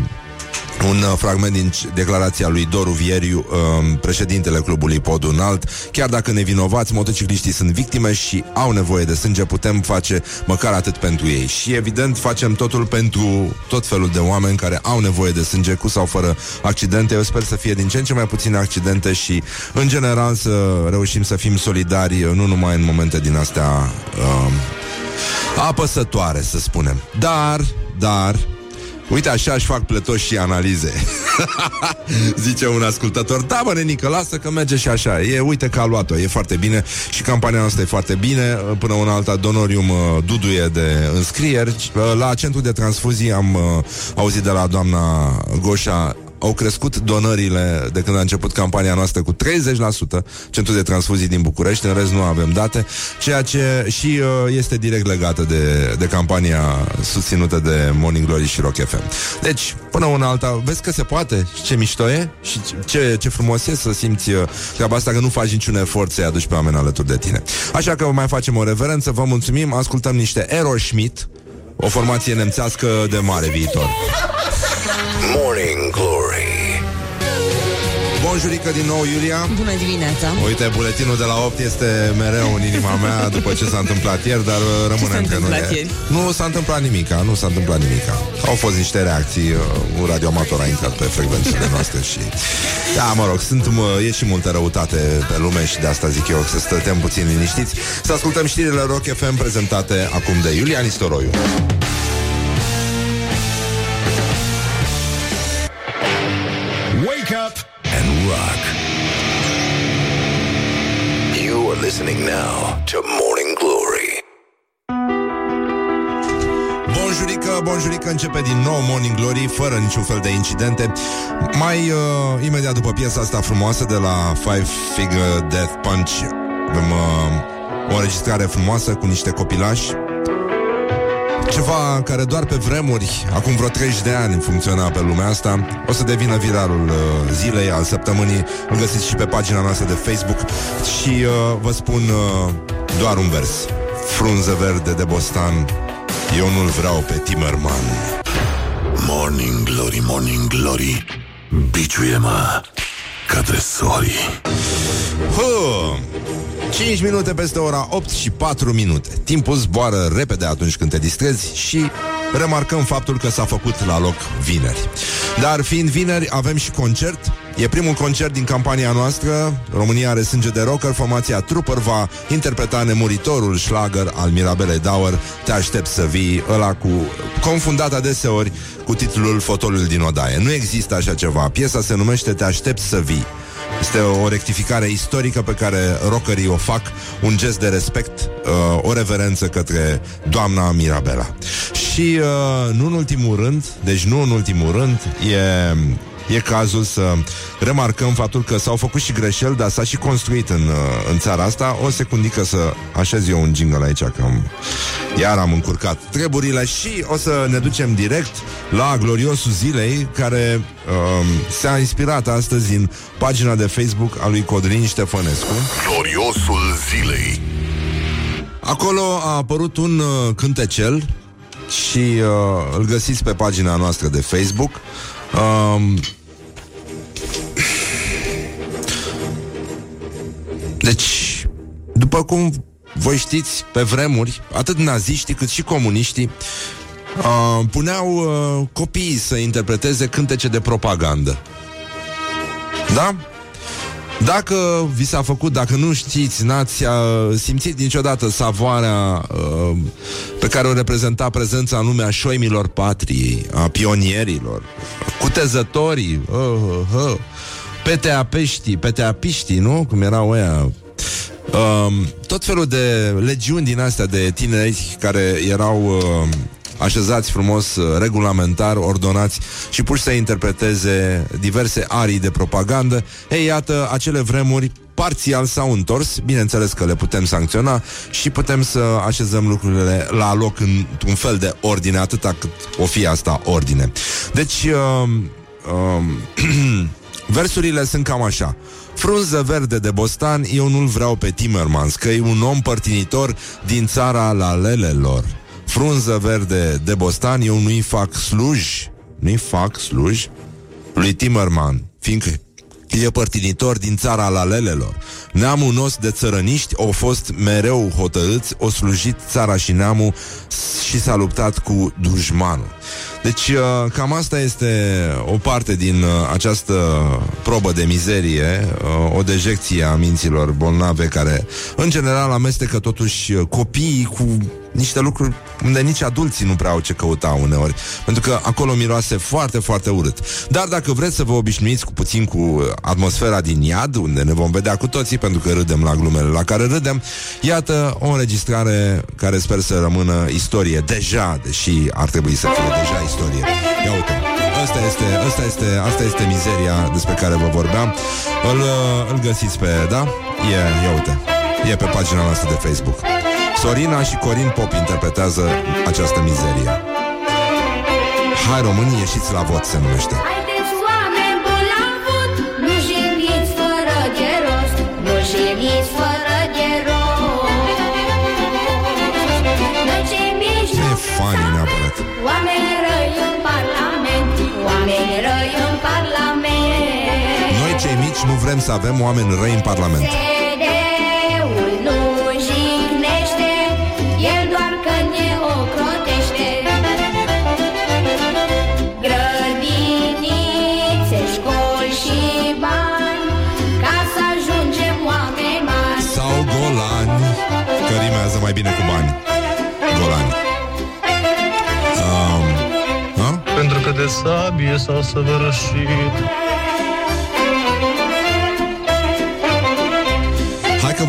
un uh, fragment din declarația lui Doru Vieriu, uh, președintele clubului Pod Înalt. Chiar dacă nevinovați, motocicliștii sunt victime și au nevoie de sânge, putem face măcar atât pentru ei. Și evident facem totul pentru tot felul de oameni care au nevoie de sânge, cu sau fără accidente. Eu sper să fie din ce în ce mai puține accidente și, în general, să reușim să fim solidari, uh, nu numai în momente din astea uh, apăsătoare, să spunem. Dar, dar, Uite, așa își fac plătoși și analize. [laughs] Zice un ascultător, da, mă, Nenică, lasă că merge și așa. E, uite că a luat-o, e foarte bine și campania noastră e foarte bine. Până una alta, Donorium uh, duduie de înscrieri. Uh, la centru de transfuzii am uh, auzit de la doamna Goșa au crescut donările de când a început campania noastră cu 30%, centrul de transfuzii din București, în rest nu avem date, ceea ce și uh, este direct legată de, de campania susținută de Morning Glory și Rock FM. Deci, până una alta, vezi că se poate și ce mișto e și ce, ce frumos e să simți uh, treaba asta că nu faci niciun efort să-i aduci pe oameni alături de tine. Așa că mai facem o reverență, vă mulțumim, ascultăm niște Aeroschmidt, o formație nemțească de mare viitor. Morning Glory Bonjurică din nou, Iulia. Bună dimineața. Uite, buletinul de la 8 este mereu în inima mea După ce s-a întâmplat ieri Dar uh, rămâne încă nu e. Nu s-a întâmplat nimica Nu s-a întâmplat nimica. Au fost niște reacții uh, Un radioamator a intrat pe frecvențele [laughs] noastre și... Da, mă rog, sunt, mă, e și multă răutate pe lume Și de asta zic eu să stătem puțin liniștiți. Să ascultăm știrile Rock FM Prezentate acum de Iulia Nistoroiu rock. You are listening now to Morning Glory. Bonjurică, bonjurică, începe din nou Morning Glory Fără niciun fel de incidente Mai uh, imediat după piesa asta frumoasă De la Five Figure Death Punch Avem uh, o înregistrare frumoasă Cu niște copilași ceva care doar pe vremuri, acum vreo 30 de ani funcționa pe lumea asta, o să devină viralul uh, zilei, al săptămânii. Îl găsiți și pe pagina noastră de Facebook. Și uh, vă spun uh, doar un vers. Frunză verde de bostan, eu nu-l vreau pe Timerman. Morning Glory, Morning Glory, biciuie-mă ca tresorii. 5 minute peste ora 8 și 4 minute. Timpul zboară repede atunci când te distrezi și remarcăm faptul că s-a făcut la loc vineri. Dar fiind vineri, avem și concert. E primul concert din campania noastră. România are sânge de rocker. Formația Trooper va interpreta nemuritorul schlager al Mirabelei Dauer. Te aștept să vii, ăla cu confundat adeseori cu titlul Fotolul din odaie. Nu există așa ceva. Piesa se numește Te aștept să vii. Este o rectificare istorică pe care rockerii o fac, un gest de respect, uh, o reverență către doamna Mirabela. Și uh, nu în ultimul rând, deci nu în ultimul rând, e e cazul să remarcăm faptul că s-au făcut și greșeli, dar s-a și construit în, uh, în țara asta. O secundică să așez eu un jingle aici, că am, iar am încurcat treburile și o să ne ducem direct la gloriosul zilei, care um, s-a inspirat astăzi în pagina de Facebook a lui Codrin Ștefănescu. Gloriosul zilei. Acolo a apărut un uh, cântecel și uh, îl găsiți pe pagina noastră de Facebook. Um, deci, după cum voi știți, pe vremuri, atât naziștii cât și comuniștii uh, puneau uh, copiii să interpreteze cântece de propagandă. Da? Dacă vi s-a făcut, dacă nu știți, n-ați uh, simțit niciodată savoarea uh, pe care o reprezenta prezența în lumea șoimilor patriei, a pionierilor, cutezătorii, uh, uh, uh, peteapeștii, peteapiștii, nu? Cum erau ăia Uh, tot felul de legiuni din astea de tineri care erau uh, așezați frumos, uh, regulamentar, ordonați și puși să interpreteze diverse arii de propagandă. Ei, iată, acele vremuri parțial s-au întors, bineînțeles că le putem sancționa și putem să așezăm lucrurile la loc în un fel de ordine, atâta cât o fi asta ordine. Deci, uh, uh, [clears throat] versurile sunt cam așa. Frunză verde de bostan, eu nu-l vreau pe Timmermans, că e un om părtinitor din țara la lelelor frunză verde de bostan, eu nu-i fac sluj, nu-i fac sluj lui Timmerman, fiindcă e părtinitor din țara la lelelor. Neamul nostru de țărăniști au fost mereu hotărâți, o slujit țara și neamul și s-a luptat cu dușmanul. Deci uh, cam asta este o parte din uh, această probă de mizerie, uh, o dejecție a minților bolnave care în general amestecă totuși copiii cu niște lucruri unde nici adulții nu prea au ce căuta uneori, pentru că acolo miroase foarte, foarte urât. Dar dacă vreți să vă obișnuiți cu puțin cu atmosfera din iad, unde ne vom vedea cu toții, pentru că râdem la glumele la care râdem, iată o înregistrare care sper să rămână istorie deja, deși ar trebui să fie deja istorie. Ia uite. Asta este, asta este, asta este mizeria despre care vă vorbeam. Îl, îl găsiți pe, da? E, ia uite. E pe pagina noastră de Facebook. Sorina și Corin Pop interpretează această mizerie. Hai românii, ieșiți la vot, se numește. Haideți, oameni buni la vot, nu jeliți fără de rost, nu jeliți fără de rost. Noi cei mici Nu nu e funny neapărat. Oameni răi în parlament, oameni răi în parlament. Noi cei mici nu vrem să avem oameni răi în Parlament. CD-ul bine cu bani. Golani. Um, da? Pentru că de sabie s-au săvârșit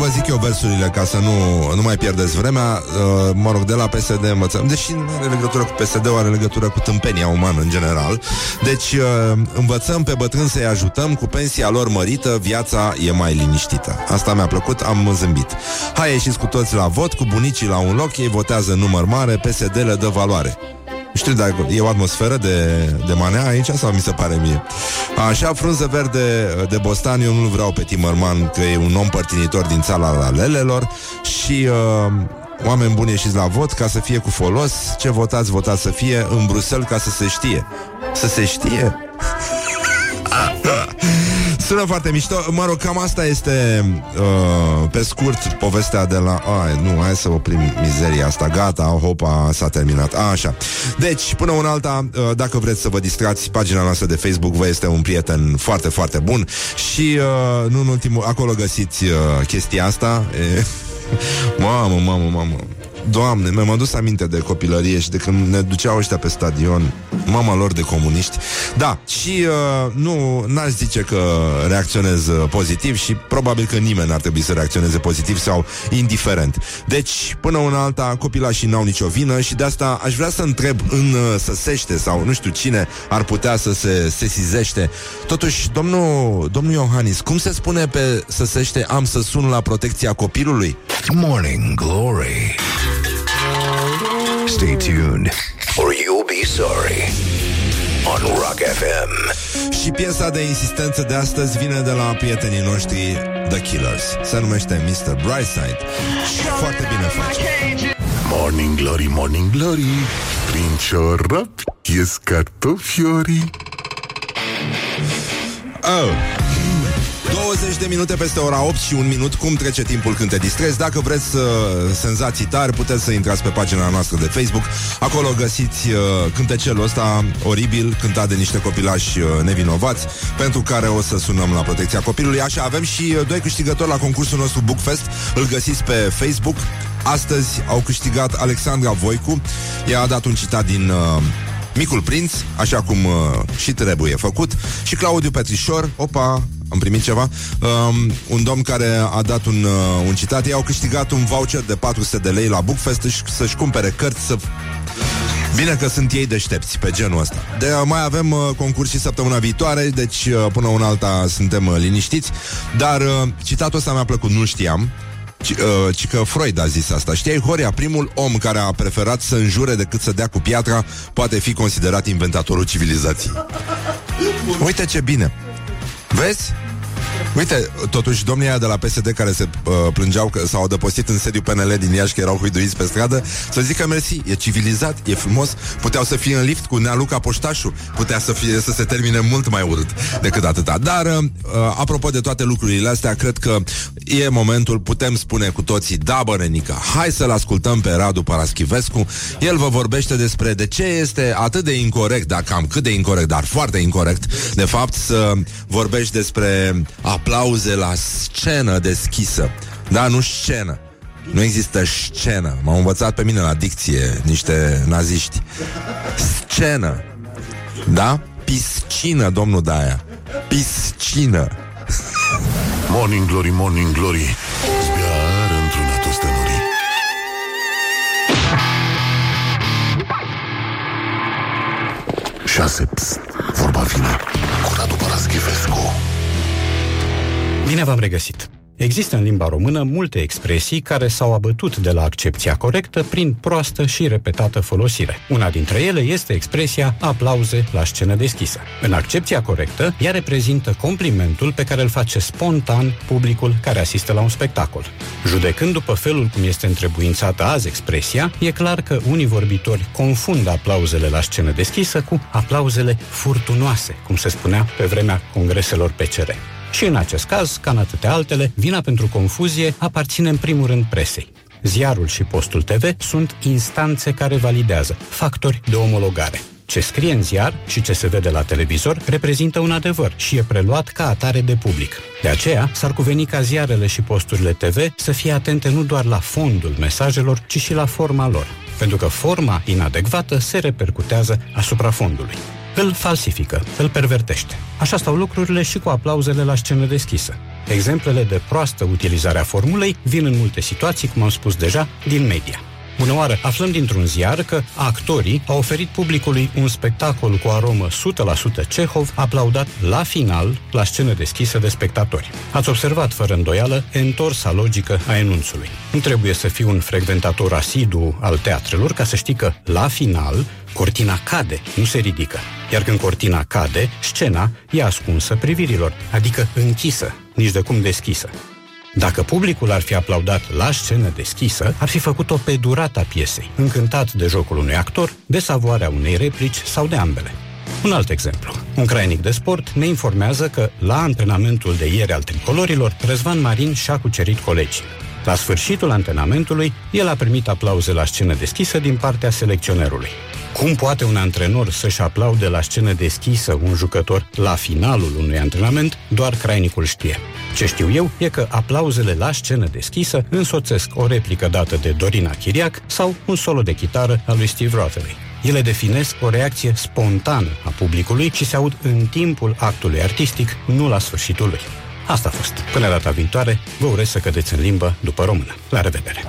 vă zic eu versurile ca să nu, nu mai pierdeți vremea. Uh, Mă rog, de la PSD învățăm. Deși nu are legătură cu PSD-ul, are legătură cu tâmpenia umană în general. Deci uh, învățăm pe bătrâni să-i ajutăm Cu pensia lor mărită, viața e mai liniștită. Asta mi-a plăcut, am zâmbit. Hai ieșiți cu toți la vot, cu bunicii la un loc Ei votează număr mare, PSD le dă valoare. Nu știu dacă e o atmosferă de, de manea aici sau mi se pare mie. Așa, frunză verde de bostan, eu nu vreau pe Timmerman, că e un om părtinitor din țara la lelelor și uh, oameni buni ieșiți la vot ca să fie cu folos. Ce votați, votați să fie în Bruxelles ca să se știe. Să se știe? [laughs] Sună foarte mișto. Mă rog, cam asta este uh, Pe scurt, povestea de la ai, Nu, hai să oprim mizeria asta. Gata, hopa, s-a terminat. A, Așa, deci, până una alta uh, Dacă vreți să vă distrați, pagina noastră de Facebook Vă este un prieten foarte, foarte bun. Și, uh, nu în ultimul Acolo găsiți uh, chestia asta. E... [laughs] Mamă, mamă, mamă Doamne, mi-am adus aminte de copilărie și de când ne duceau ăștia pe stadion, mama lor de comuniști. Da, și uh, nu, n-aș zice că reacționez uh, pozitiv și probabil că nimeni n-ar trebui să reacționeze pozitiv sau indiferent. Deci, până una alta, copilașii n-au nicio vină și de asta aș vrea să întreb în uh, săsește sau nu știu cine ar putea să se sesizește. Totuși, domnul, domnul Iohannis, cum se spune pe săsește am să sun la protecția copilului? Morning Glory. Stay tuned or you'll be sorry on Rock FM. Și piesa de insistență de astăzi vine de la prietenii noștri The Killers. Se numește Mr. Brightside și foarte bine face. Morning Glory, Morning Glory Prin ciorapi ies cartofiorii Oh. 20 de minute peste ora 8 și un minut. Cum trece timpul când te distrezi? Dacă vreți uh, senzații tari Puteți să intrați pe pagina noastră de Facebook. Acolo găsiți uh, cântecelul ăsta Oribil, cântat de niște copilași uh, nevinovați Pentru care o să sunăm la protecția copilului. Așa, avem și uh, doi câștigători la concursul nostru Bookfest. Îl găsiți pe Facebook. Astăzi au câștigat Alexandra Voicu. Ea a dat un citat din uh, Micul Prinț, așa cum uh, și trebuie făcut. Și Claudiu Petrișor. Opa, am primit ceva um, Un domn care a dat un, uh, un citat Ei au câștigat un voucher de 400 de lei la Bookfest și Să-și cumpere cărți să Bine că sunt ei deștepți pe genul ăsta. De, mai avem uh, concurs și săptămâna viitoare, deci uh, până una alta suntem uh, liniștiți. Dar uh, citatul ăsta mi-a plăcut, nu știam. Ci, uh, ci că Freud a zis asta. Știai, Horia, primul om care a preferat să înjure decât să dea cu piatra poate fi considerat inventatorul civilizației. [laughs] Uite ce bine. Vezi? Uite, totuși domnii aia de la PSD care se uh, plângeau că s-au adăpostit în sediu PNL din Iași că erau huiduiți pe stradă, să zică mersi, e civilizat, e frumos, puteau să fie în lift cu Nea Luca Poștașu, putea să fie să se termine mult mai urât decât atâta. Dar, uh, apropo de toate lucrurile astea, cred că e momentul, putem spune cu toții, da, bănenica, hai să-l ascultăm pe Radu Paraschivescu, el vă vorbește despre de ce este atât de incorrect, dar cam cât de incorrect, dar foarte incorrect, de fapt, să vorbești despre aplauze la scenă deschisă. Da, nu scenă. Nu există scenă. M-au învățat pe mine la dicție niște naziști. Scenă. Da? Piscină, domnul Daia. Piscină. Morning Glory, Morning Glory Zbiară într-una toți tenorii Șase, pst, vorba vine Cu Radu Paraschivescu Bine v-am regăsit! Există în limba română multe expresii care s-au abătut de la accepția corectă prin proastă și repetată folosire. Una dintre ele este expresia aplauze la scenă deschisă. În accepția corectă, ea reprezintă complimentul pe care îl face spontan publicul care asistă la un spectacol. Judecând după felul cum este întrebuințată azi expresia, e clar că unii vorbitori confundă aplauzele la scenă deschisă cu aplauzele furtunoase, cum se spunea pe vremea congreselor PCR. Și în acest caz, ca în atâtea altele, vina pentru confuzie aparține în primul rând presei. Ziarul și postul TV sunt instanțe care validează, factori de omologare. Ce scrie în ziar și ce se vede la televizor reprezintă un adevăr și e preluat ca atare de public. De aceea, s-ar cuveni ca ziarele și posturile TV să fie atente nu doar la fondul mesajelor, ci și la forma lor. Pentru că forma inadecvată se repercutează asupra fondului îl falsifică, îl pervertește. Așa stau lucrurile și cu aplauzele la scenă deschisă. Exemplele de proastă utilizare a formulei vin în multe situații, cum am spus deja, din media. Bună oară! Aflăm dintr-un ziar că actorii au oferit publicului un spectacol cu aromă 100% Cehov, aplaudat la final, la scenă deschisă de spectatori. Ați observat, fără îndoială, întorsa logică a enunțului. Nu trebuie să fii un frecventator asidu al teatrelor ca să știi că, la final, cortina cade, nu se ridică. Iar când cortina cade, scena e ascunsă privirilor, adică închisă, nici de cum deschisă. Dacă publicul ar fi aplaudat la scenă deschisă, ar fi făcut-o pe durata piesei, încântat de jocul unui actor, de savoarea unei replici sau de ambele. Un alt exemplu. Un crainic de sport ne informează că, la antrenamentul de ieri al tricolorilor, Răzvan Marin și-a cucerit colegii. La sfârșitul antrenamentului, el a primit aplauze la scenă deschisă din partea selecționerului. Cum poate un antrenor să-și aplaude la scenă deschisă un jucător la finalul unui antrenament, doar crainicul știe. Ce știu eu e că aplauzele la scenă deschisă însoțesc o replică dată de Dorina Chiriac sau un solo de chitară al lui Steve Rothery. Ele definesc o reacție spontană a publicului și se aud în timpul actului artistic, nu la sfârșitul lui. Asta a fost. Până data viitoare, vă urez să cădeți în limbă după română. La revedere!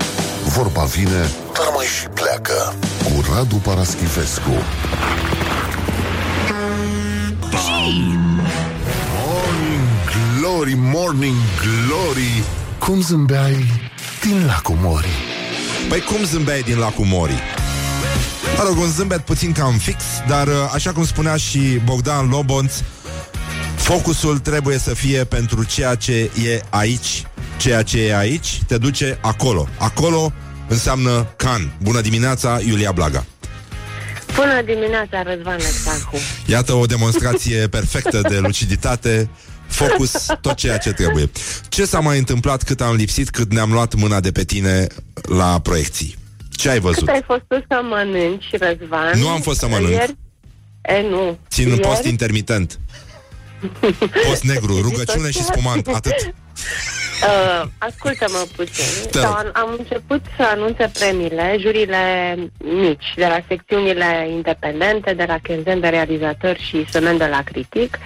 Vorba vine, dar mai și pleacă Cu Radu Paraschivescu Morning Glory, Morning Glory Cum zâmbeai din lacul Mori Păi cum zâmbeai din lacul Mori? Mă rog, un zâmbet puțin cam fix, dar uh, așa cum spunea și Bogdan Lobonț, focusul trebuie să fie pentru ceea ce e aici. Ceea ce e aici te duce acolo. Acolo înseamnă Can. Bună dimineața, Iulia Blaga. Bună dimineața, Răzvan Exarhu. Iată o demonstrație [laughs] perfectă de luciditate, focus, tot ceea ce trebuie. Ce s-a mai întâmplat cât am lipsit, cât ne-am luat mâna de pe tine la proiecții? Ce ai văzut? Cât ai fost tu să mănânci, Răzvan? Nu am fost să mănânc. Ieri? E, nu. Țin în Ieri? post intermitent. Post negru, [laughs] rugăciune și spumant, atât. [laughs] Uh, ascultă-mă puțin. Te Sau rog. am, am început să anunțe premiile, jurile mici, de la secțiunile independente, de la Kenzen de realizatori și Semen de la critic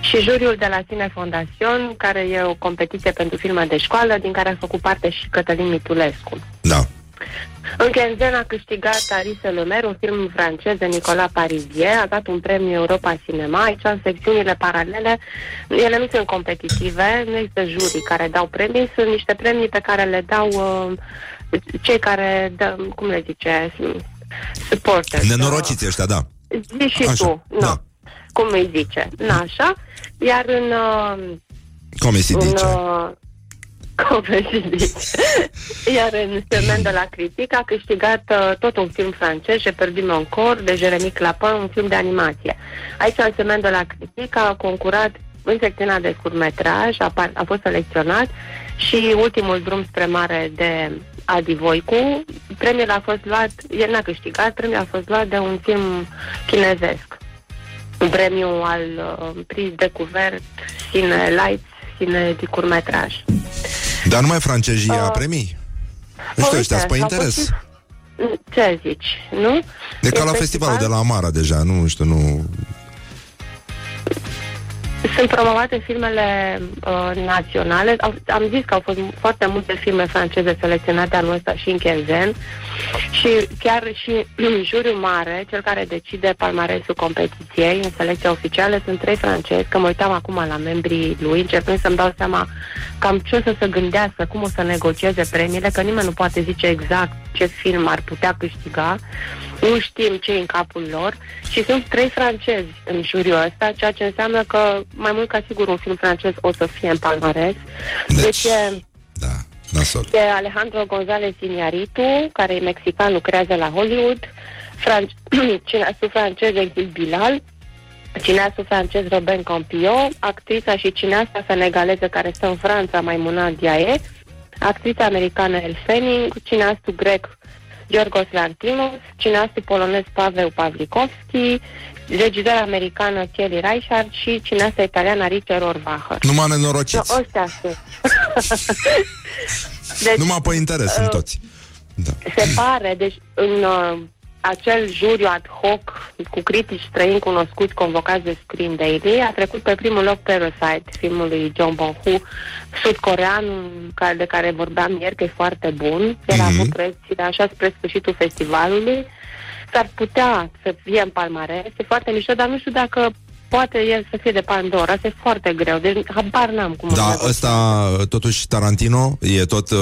și juriul de la Cine Fondațion, care e o competiție pentru filme de școală, din care a făcut parte și Cătălin Mitulescu. Da. În Kenzen a câștigat Arise Lumer, un film francez de Nicolas Parizier, a dat un premiu Europa Cinema. Aici, în secțiunile paralele, ele nu sunt competitive, nu există jurii care dau premii, sunt niște premii pe care le dau uh, cei care, dă, cum le zice, supporters. Nenorociți ăștia, da. Zici și Așa, tu, nu. da. Cum îi zice, na așa. Iar în... Uh, Cum se în, zice? uh, cum se zice. Iar în semen de la critic a câștigat uh, tot un film francez, Je perdu mon corps, de Jeremy Clapin, un film de animație. Aici, în semen de la critic, a concurat în secțiunea de scurtmetraj, a, par- a fost selecționat și ultimul drum spre mare de Adi Voicu. Premiul a fost luat, el n-a câștigat, premiul a fost luat de un film chinezesc. Un premiu al uh, Prix de Cuvert, Cine Lights, Cine de curmetraj. Dar numai francezii ia Uh, premii? Ăștia, ăștia sunt pe au fost interes. și- Ce zici, nu? E ca E la festivalul de la Amara deja, nu știu, nu... Sunt promovate filmele uh, naționale. Au, am zis că au fost foarte multe filme franceze selecționate anul ăsta și în Kenzen. Și chiar și [clears throat] juriul mare, cel care decide palmaresul competiției în selecția oficială, sunt trei francezi, că mă uitam acum la membrii lui, încercând să-mi dau seama cam ce o să se gândească, cum o să negocieze premiile, că nimeni nu poate zice exact ce film ar putea câștiga. Nu știm ce în capul lor și sunt trei francezi în juriul ăsta, ceea ce înseamnă că mai mult ca sigur un film francez o să fie în palmares. Deci, Deci e, da, nasol. e Alejandro González Iñárritu, care e mexican, lucrează la Hollywood, Fran- [clears throat] cineastul francez Exil Bilal, cineastul francez Robin Campillo, actrița și cineasta senegaleză care stă în Franța, Maimuna Diaye, actrița americană El Fanning, cineastul grec Giorgos Lantimos, cineastul polonez Pavel Pavlikovski, regizarea americană Kelly Reichardt și cineasta italiană Richard Orbacher. Numai No, nenorociți. ăstea sunt. [laughs] deci, Numai pe interes sunt uh, toți. Da. se pare, deci în uh, acel juriu ad hoc cu critici străini cunoscuți convocați de Screen Daily a trecut pe primul loc Parasite, filmul lui John Bong-hu, sud-corean, care, de care vorbeam ieri, că e foarte bun. El a Mhm. avut proiecții de așa spre sfârșitul festivalului. S-ar putea să fie în palmares, e foarte mișto, dar nu știu dacă poate el să fie de Pandora, asta e foarte greu, deci habar n-am cum o Da, să- ăsta, totuși, Tarantino e tot uh,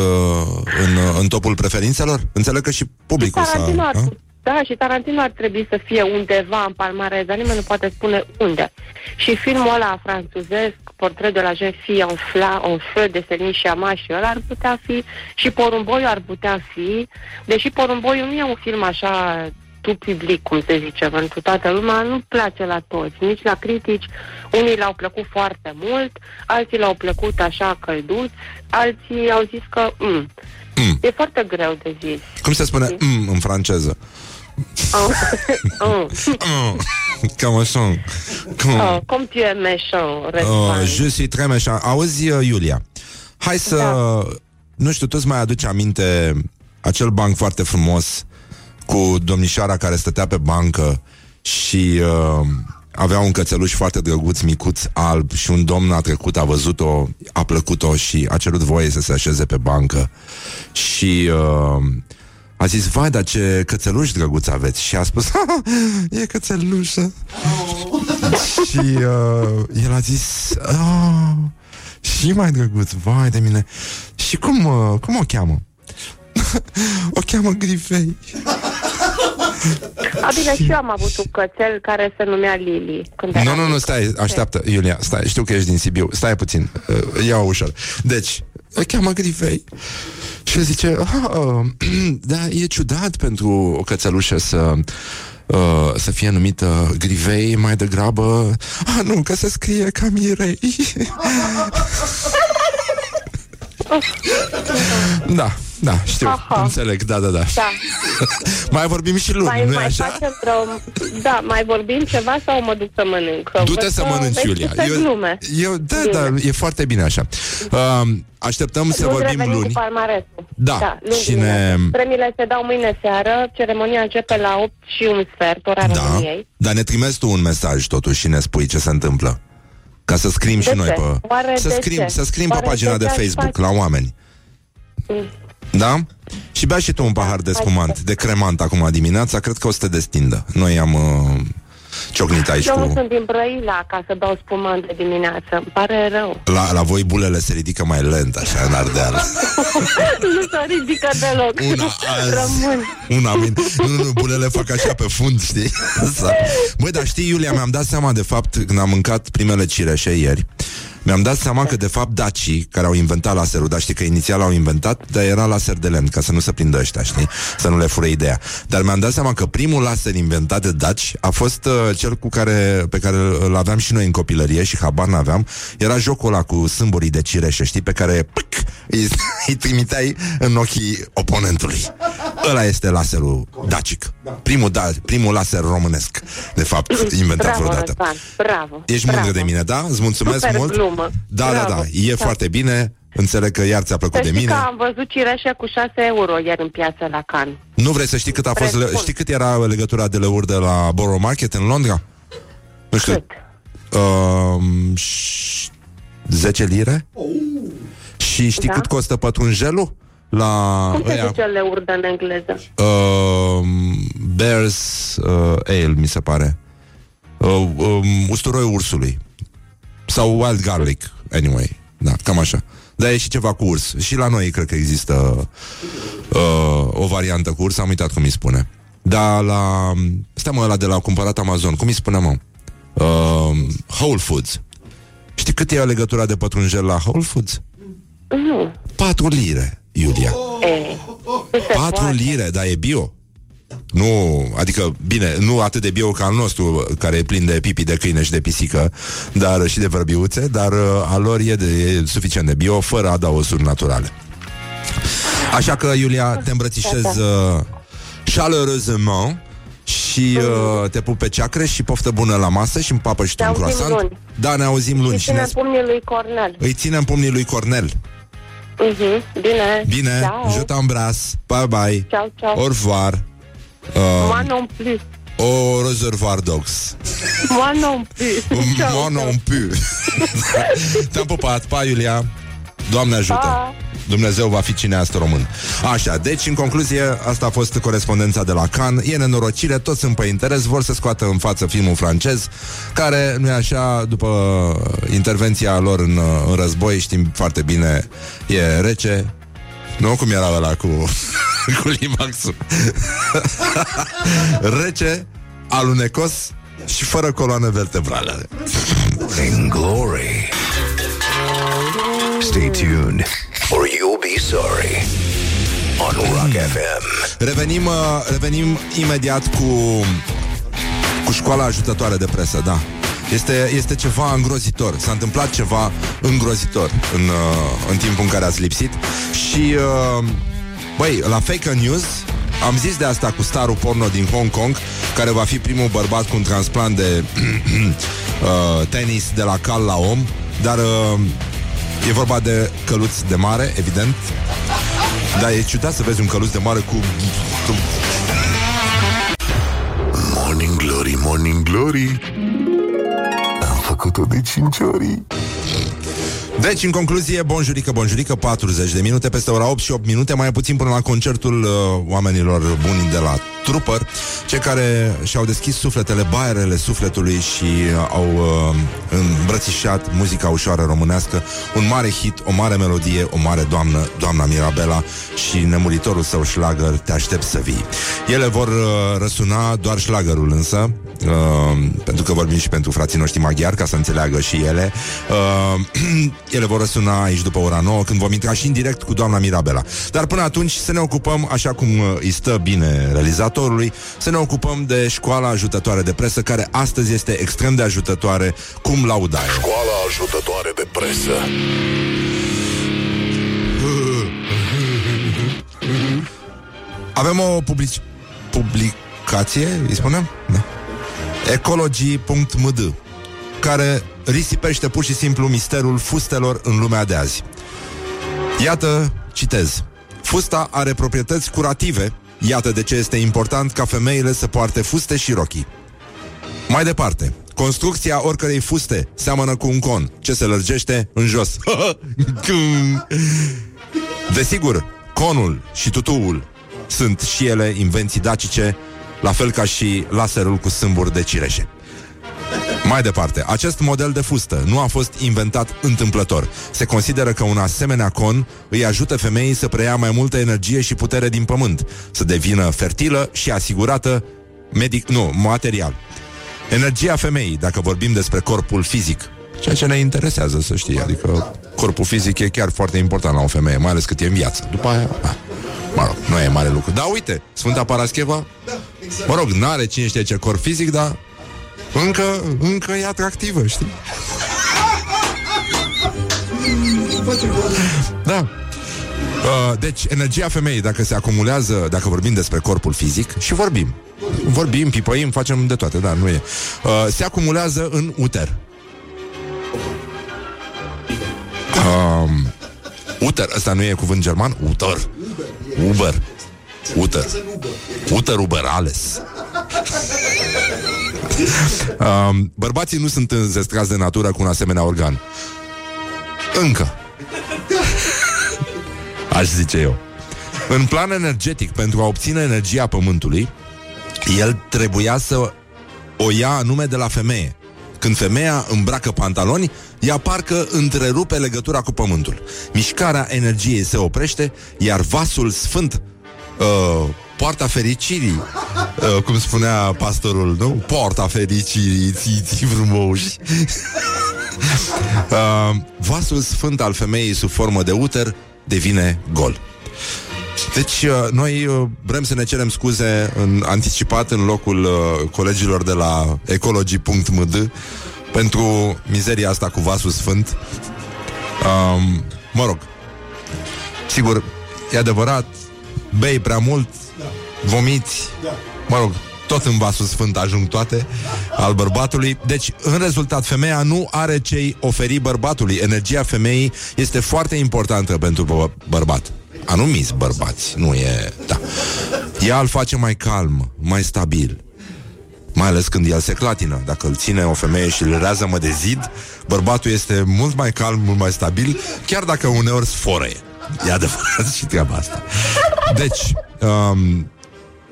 în, în topul preferințelor? Înțeleg că și publicul s-a... Tarantino ar, a? Da, și Tarantino ar trebui să fie undeva în palmarez, dar nimeni nu poate spune unde. Și filmul ăla franțuzesc, Portret de la jeune fille en, fla, en feu de Celine Sciamma și ăla ar putea fi, și Porumboiul ar putea fi, deși Porumboiul nu e un film așa tu public, cum se zice, pentru toată lumea, nu place la toți, nici la critici. Unii l-au plăcut foarte mult, alții l-au plăcut așa călduți, alții au zis că mm, Mm. e foarte greu de zis. Cum se spune mm, în franceză? Oh, oh. Mm. [laughs] Cam așa. Cum? Oh, cum tu es méchant, Uh, Răzvan. je suis très méchant. Auzi, uh, Iulia, hai să... Da. Nu știu, tu îți mai aduci aminte acel banc foarte frumos cu domnișoara care stătea pe bancă și uh, avea un cățeluș foarte drăguț, micuț, alb și un domn a trecut, a văzut-o, a plăcut-o și a cerut voie să se așeze pe bancă și uh, a zis, vai, dar ce cățeluș drăguț aveți și a spus, e cățelușă și uh, el a zis oh, Și mai drăguț, vai de mine Și cum, uh, cum o cheamă? [laughs] o cheamă Grifei A, bine, și eu am avut un cățel care se numea Lili. Când Nu, eram nu, nu, mică. stai, așteaptă, Iulia, stai, știu că ești din Sibiu, stai puțin, uh, ia ușor. Deci, o cheamă Grifei și el zice, ah, uh, [clears throat] da, e ciudat pentru o cățelușă să uh, să fie numită Grivei mai degrabă. Ah, nu, că se scrie ca Mirei. [laughs] da, da, știu, Aha. înțeleg, da, da, da. Da. [laughs] mai vorbim și luni, Mai, nu-i mai așa? facem vreo... Da, mai vorbim ceva sau mă duc să mănânc? Că Du-te văd să că mănânci, vezi Iulia. câte glume. eu, da, Bine. da, e foarte bine așa. Uh, așteptăm să Luni vorbim revenim luni. cu palmaresul. Da, luni și ne- dimineața. Premiile se dau mâine seară, ceremonia începe la 8 și un sfert, ora Da, României. dar ne trimeți tu un mesaj totuși și ne spui ce se întâmplă. Ca să scrim De și noi ce? pe... Oare să de scrim, ce? să scrim pe Oare pagina de de ce ați Facebook face? la oameni. Mm. Da? Și bea și tu un pahar de spumant, de cremant acum dimineața, cred că o să te destindă. Noi am uh, ciocnit aici Eu nu cu... sunt din Brăila ca să beau spumant de dimineață. Îmi pare rău. La, la voi bulele se ridică mai lent, așa, în Ardeal. [laughs] nu se ridică deloc. Una azi. Rămân. Una, min- nu, nu, bulele fac așa pe fund, știi? [laughs] Asta. Băi, dar știi, Iulia, mi-am dat seama de fapt, când am mâncat primele cireșe ieri, mi-am dat seama că, de fapt, dacii care au inventat laserul, dar știi că inițial au inventat, dar era laser de lemn, ca să nu se prindă ăștia, știi? Să nu le fure ideea. Dar mi-am dat seama că primul laser inventat de daci a fost uh, cel cu care, pe care îl aveam și noi în copilărie și habar n-aveam. Era jocul ăla cu sâmburii de cireșe, știi? Pe care pic, îi, [laughs] îi trimiteai în ochii oponentului. Ăla este laserul dacic. Primul, da, primul laser românesc, de fapt, inventat Bravo, vreodată. Răzvan, bravo. Ești bravo. mândră de mine, da? Îți mulțumesc Super mult. Glumă. Da, da, Bravo. da, e Da. foarte bine. Înțeleg că iar ți-a plăcut Să de știi mine. că am văzut cireșe cu 6 euro ieri în piață la Can. Nu vrei să știi cât a fost, le- Presupun. știi cât era legătura de leur de la Borough Market în Londra? Nu știu. Cât? Um, ș- 10 lire? Și știi Da. cât costă pătrunjelul? La Cum se ăia, zice leurdă în engleză? um, Bears uh, Ale, mi se pare. Uh, um, usturoi ursului. Sau wild garlic, anyway. Da, cam așa. Dar e și ceva cu urs. Și la noi cred că există uh, o variantă cu urs, am uitat cum îi spune. Dar la... Stai mă, ăla de la cumpărat Amazon, cum îi spune mă? Uh, Whole Foods. Știi cât e legătura de pătrunjel la Whole Foods? Nu. 4 lire, Iulia. E, nu se 4 poate. lire, dar e bio. Nu, adică, bine, nu atât de bio ca al nostru, care e plin de pipi de câine și de pisică, dar și de vrăbiuțe, dar uh, al lor e, de, e suficient de bio, fără adaosuri naturale. Așa că, Iulia, te îmbrățișez uh, chaleureusement și uh, te pup pe ceacre și poftă bună la masă și îmi papă și tu Ne un auzim croissant. luni. Da, ne auzim luni. Și Și ne ține pumnii lui Cornel. îi ținem pumnii lui Cornel. Mhm, Bine. Bine, Ciao. je t'embrasse. Bye bye. Ciao, ciao. Au revoir. Moi non plus. Au reservoir dogs. [laughs] Moi non plus. Ciao, Moi non plus. [laughs] Te-am pupat. Pa, Iulia. Doamne ajută. Pa. Dumnezeu va fi cineast român. Așa, deci, în concluzie, asta a fost corespondența de la Cannes. E nenorocire, toți sunt pe interes, vor să scoată în față filmul francez, care, nu e așa, după intervenția lor în, în război, știm foarte bine, e rece. Nu cum era ăla cu, [laughs] cu Limaxul. [laughs] rece, alunecos și fără coloană vertebrală. In glory. Stay tuned, or you'll be sorry. On Rock FM. Revenim, uh, revenim imediat cu cu școala ajutătoare de presă, da. Este, este ceva îngrozitor. S-a întâmplat ceva îngrozitor în, uh, în timpul în care ați lipsit. Și, uh, băi, la Fake News am zis de asta cu starul porno din Hong Kong, care va fi primul bărbat cu un transplant de uh, tenis de la cal la om, dar uh, e vorba de căluți de mare, evident. Dar e ciudat să vezi un căluț de mare cu... cu Morning Glory, Morning Glory Am făcut-o de 5 ori. Deci, în concluzie, bonjurică, bonjurică, 40 de minute peste ora 8 și 8 minute, mai puțin până la concertul uh, oamenilor buni de la Trooper, cei care și-au deschis sufletele, baierele sufletului și uh, au uh, îmbrățișat muzica ușoară românească, un mare hit, o mare melodie, o mare doamnă, doamna Mirabela și nemuritorul său șlagăr, Te aștept să vii. Ele vor uh, răsuna doar șlagărul însă, uh, pentru că vorbim și pentru frații noștri maghiari, ca să înțeleagă și ele. Uh, [clears throat] ele vor răsuna aici după ora 9, când vom intra și în direct cu doamna Mirabela. Dar până atunci să ne ocupăm, așa cum uh, îi stă bine realizatorului, să ne ocupăm de școala ajutătoare de presă, care astăzi este extrem de ajutătoare, cum laudaie. Școala ajutătoare de presă. Avem o public... publicație, îi spunem? Da. Ecology.md care risipește pur și simplu misterul fustelor în lumea de azi. Iată, citez. Fusta are proprietăți curative, iată de ce este important ca femeile să poarte fuste și rochii. Mai departe, construcția oricărei fuste seamănă cu un con, ce se lărgește în jos. [laughs] Desigur, conul și tutuul sunt și ele invenții dacice, la fel ca și laserul cu sâmburi de cireșe. Mai departe, acest model de fustă nu a fost inventat întâmplător. Se consideră că un asemenea con îi ajută femeii să preia mai multă energie și putere din pământ, să devină fertilă și asigurată medic, nu, material. Energia femeii, dacă vorbim despre corpul fizic, ceea ce ne interesează să știi, adică corpul fizic e chiar foarte important la o femeie, mai ales cât e în viață. După aia, a, mă rog, nu e mare lucru. Dar uite, Sfânta Parascheva, mă rog, n-are cine știe ce corp fizic, dar încă, încă e atractivă, știi? Da. Uh, deci, energia femeii, dacă se acumulează, dacă vorbim despre corpul fizic, și vorbim, vorbim, pipăim, facem de toate, dar nu e. Uh, se acumulează în uter. Um, uter, ăsta nu e cuvânt german? Uter. Uber. Uter. Uter Uber ales. um, bărbații nu sunt înzestrați de natură cu un asemenea organ. Încă. Aș zice eu. În plan energetic, pentru a obține energia pământului, el trebuia să o ia anume de la femeie. Când femeia îmbracă pantaloni, ea parcă întrerupe legătura cu pământul. Mișcarea energiei se oprește, iar vasul sfânt uh, poarta fericirii, uh, cum spunea pastorul, nu? Poarta fericirii, ții, ții frumoși. [laughs] uh, vasul sfânt al femeii sub formă de uter devine gol. Deci, uh, noi uh, vrem să ne cerem scuze în anticipat în locul uh, colegilor de la ecology.md pentru mizeria asta cu vasul sfânt. Um, mă rog, sigur, e adevărat, bei prea mult, vomiți, mă rog, tot în vasul sfânt ajung toate al bărbatului. Deci, în rezultat, femeia nu are ce oferi bărbatului. Energia femeii este foarte importantă pentru bă- bărbat. Anumiți bărbați, nu e... Da. Ea îl face mai calm, mai stabil. Mai ales când el se clatină. Dacă îl ține o femeie și îl rează mă de zid, bărbatul este mult mai calm, mult mai stabil, chiar dacă uneori sforăie. E adevărat și treaba asta. Deci, um,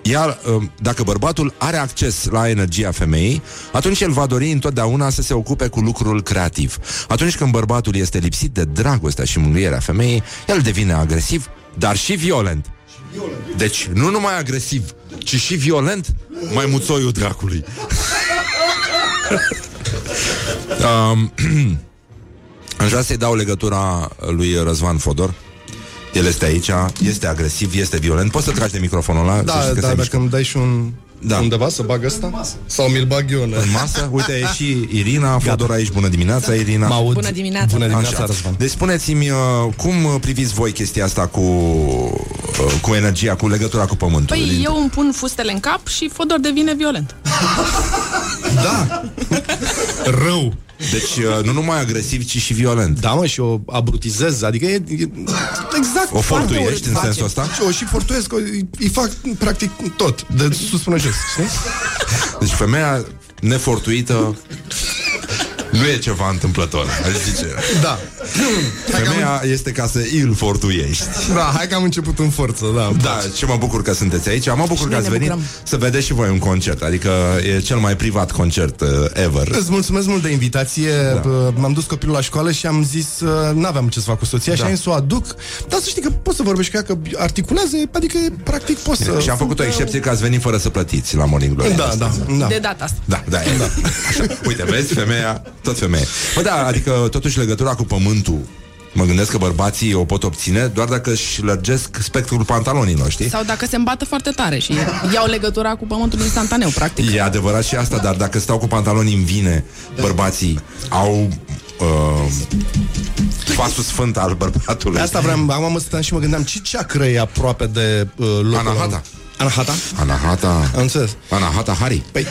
ea, um, dacă bărbatul are acces la energia femeii, atunci el va dori întotdeauna să se ocupe cu lucrul creativ. Atunci când bărbatul este lipsit de dragostea și mângâierea femeii, el devine agresiv, dar și violent. Deci, nu numai agresiv, ci și violent, mai muțoiul dracului. [laughs] um, [clears throat] Aș vrea să-i dau legătura lui Răzvan Fodor. El este aici, este agresiv, este violent. Poți să tragi de microfonul ăla? Da, să știi că da, se dacă mișcă. îmi dai și un... Da. Undeva să bag ăsta? Sau mi-l bag eu în... În masă? Uite, e și Irina Fodor aici. Bună dimineața, Irina. Mă aud. Bună dimineața. Bună dimineața, Așa. Răzvan. Deci spuneți-mi, uh, cum uh, priviți voi chestia asta cu, uh, cu energia, cu legătura cu pământul? Păi eu îmi pun fustele în cap și Fodor devine violent. Da! [laughs] Rău! Deci uh, nu numai agresiv, ci și violent. Da, mă, și o abrutizez, adică e, e exact. O foarte fortuiești urât în face. sensul ăsta? Și o și fortuiesc, că îi- îi fac practic tot, de sus până jos, știi? Deci femeia nefortuită Nu e ceva întâmplător, aș zice. [laughs] Da. Femeia este ca să îl fortuiești. Da, hai că am început în forță, da. Da, ce mă bucur că sunteți aici. Mă bucur că noi ați ne venit bucurăm. să vedeți și voi un concert. Adică e cel mai privat concert uh, ever. Îți mulțumesc mult de invitație Da. da. M-am dus copilul la școală și am zis uh, N-aveam ce să fac cu soția Da. și am zis să o aduc Dar să știi că poți să vorbești cu ea Că articulează, adică practic poți să Și am făcut o excepție că ați venit fără să plătiți la Morning Glory. Da, da, da De data asta. Da, da, e. Așa. Uite, vezi, femeia, tot femeie. Bă, da, adică totuși legătura cu pământul Mă gândesc că bărbații o pot obține doar dacă își lărgesc spectrul pantalonilor, știi? Sau dacă se îmbată foarte tare și iau legătura cu pământul instantaneu, practic. E adevărat și asta, dar dacă stau cu pantaloni în vine, bărbații au uh, fasul sfânt al bărbatului. Pe asta vreau, acum mă stăteam și mă gândeam Ce ceacră e aproape de uh, locul Anahata. Anahata? Anahata. Am înțeles Anahata Hari. Păi,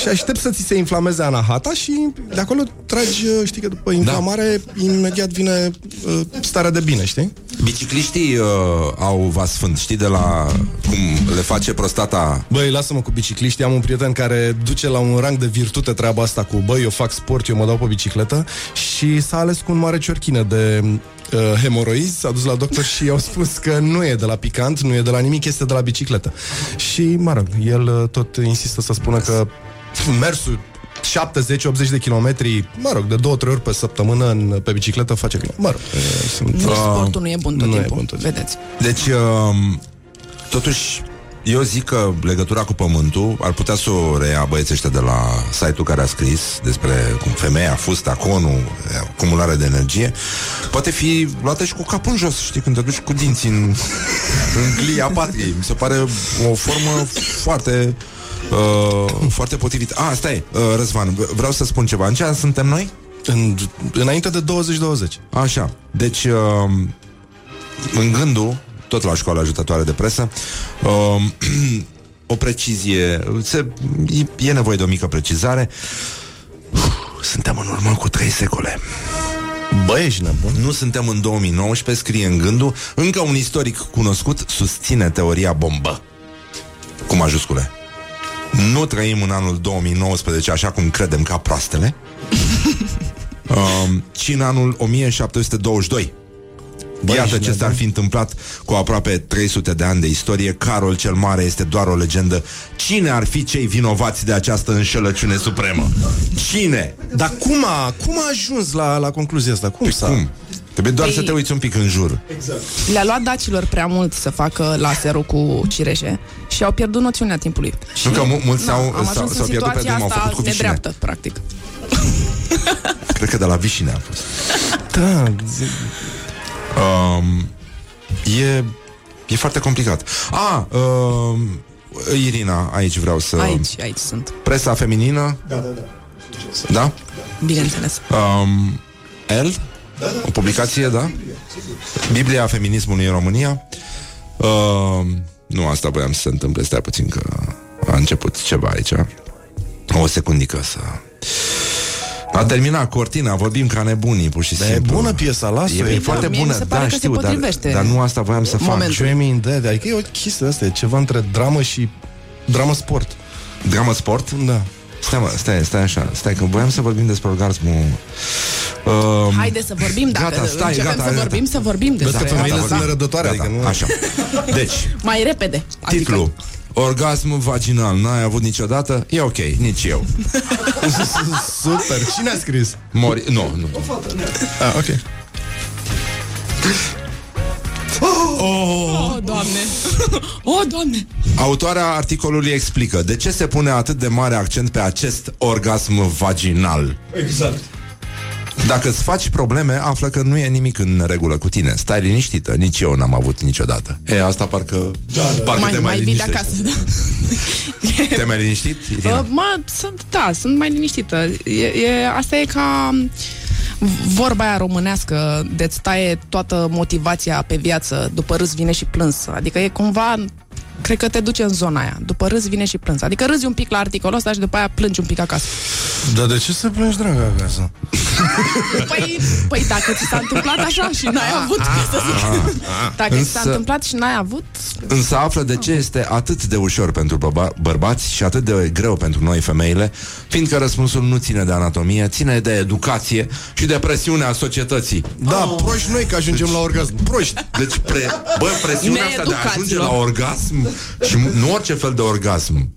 și aștept să ți se inflameze anahata și de acolo tragi, uh, știi că după inflamare, da. imediat vine uh, starea de bine, știi? Bicicliștii uh, au vas sfânt, știi, de la cum le face prostata Băi, lasă-mă cu bicicliști, am un prieten care duce la un rang de virtute treaba asta cu Băi, eu fac sport, eu mă dau pe bicicletă Și s-a ales cu un mare ciorchină de uh, hemoroizi S-a dus la doctor și i-au spus că nu e de la picant, nu e de la nimic, este de la bicicletă Și, mă rog, el uh, tot insistă să spună că mersul 70-80 de kilometri, mă rog, de două, trei ori pe săptămână în, pe bicicletă face bine. Mă rog, e, sunt... Nici sportul nu e bun tot nu e timpul. bun tot timpul. Vedeți. Deci, uh, totuși, eu zic că legătura cu pământul ar putea să o reia băieții ăștia de la site-ul care a scris despre cum femeia, fusta, conul, acumulare de energie, poate fi luată și cu capul în jos, știi, când te duci cu dinții în, [laughs] în glia patriei. Mi se pare o formă foarte uh, foarte potrivită. Ah, stai, uh, Răzvan, v- vreau să spun ceva. În ce an suntem noi? În, înainte de 2020. Așa. Deci, uh, în gândul, tot la școala ajutătoare de presă, uh, [clears throat] o precizie, se, e, e nevoie de o mică precizare. Suntem în urmă cu trei secole. Bă, ești nebun? Nu suntem în 2019, scrie în gândul. Încă un istoric cunoscut susține teoria bombă. Cu majuscule. Nu trăim în anul 2019 așa cum credem ca proastele, [laughs] um, ci în anul 1722. Băi, Iată ești ce s-ar fi întâmplat cu aproape 300 de ani de istorie. Carol cel Mare este doar o legendă. Cine ar fi cei vinovați de această înșelăciune supremă? Cine? Dar cum a, cum a ajuns la, la concluzia asta? Cum s-a... Cum? Trebuie doar Păi- să te uiți un pic în jur. Le-a luat dacilor prea mult să facă laserul cu cireșe și au pierdut noțiunea timpului. Și Nu că mu- mulți na, s-au- am s-au- ajuns s-au în pierdut pe situația drum, au asta făcut cu vișine. nedreaptă, practic. Cred că de la Vișine a fost. Da, Um, e, e foarte complicat. A, um, Irina, aici vreau să... Aici, aici sunt. Presa feminină? Da, da, da. Da? Bineînțeles. Um, El? O publicație, da? Biblia feminismului în România? Um, nu, asta voiam să se întâmple, stai puțin că a început ceva aici. O secundică să... A terminat cortina, vorbim ca nebunii, pur și Dar e simplu. bună piesa, lasă-o, E, e e foarte Mie mi bună, se pare da, că se știu, dar, potrivește dar nu asta voiam să fac. momentul. Dreaming Dead, adică e o chestie asta, e ceva între dramă și dramă sport. Dramă sport? Da. Stai, mă, stai, stai așa, stai că voiam să vorbim despre orgasmul... Um, Haide să vorbim, dacă Gata, stai, începem gata, să gata. vorbim, să vorbim Vezi că despre femeile asta. sunt nerăbdătoare, gata, adică nu... Așa. Deci, Mai repede. titlul. Orgasm vaginal, n-ai avut niciodată? E ok, nici eu. [laughs] Super. Cine a scris? Mori... Nu, nu. Ah, ok. Oh, doamne! [laughs] Oh, doamne! Autoarea articolului explică de ce se pune atât de mare accent pe acest orgasm vaginal. Exact. Dacă îți faci probleme, află că nu e nimic în regulă cu tine. Stai liniștită, nici eu n-am avut niciodată. E, asta parcă, da, da. parcă Mai, te mai mai vii de liniștește. acasă, da. [laughs] Te mai liniștit, Irina? Uh, mă, sunt, da, sunt mai liniștită. E, e, asta e ca vorba aia românească de îți taie toată motivația pe viață, după râs vine și plâns. Adică e cumva cred că te duce în zona aia. După râs vine și plâns. Adică râzi un pic la articolul ăsta și după aia plângi un pic acasă. Dar de ce să plângi, dragă, acasă? Păi, păi dacă ți s-a întâmplat așa și n-ai avut, ca să zic. Dacă ți s-a Însă- întâmplat și n-ai avut, Însă află de ce este atât de ușor pentru bărba- bărbați și atât de greu pentru noi femeile, fiindcă răspunsul nu ține de anatomie, ține de educație și de presiunea societății. Da, proști noi că ajungem la orgasm. Proști. Deci, pre, bă, presiunea asta de a Needucaților. ajunge la orgasm și nu orice fel de orgasm.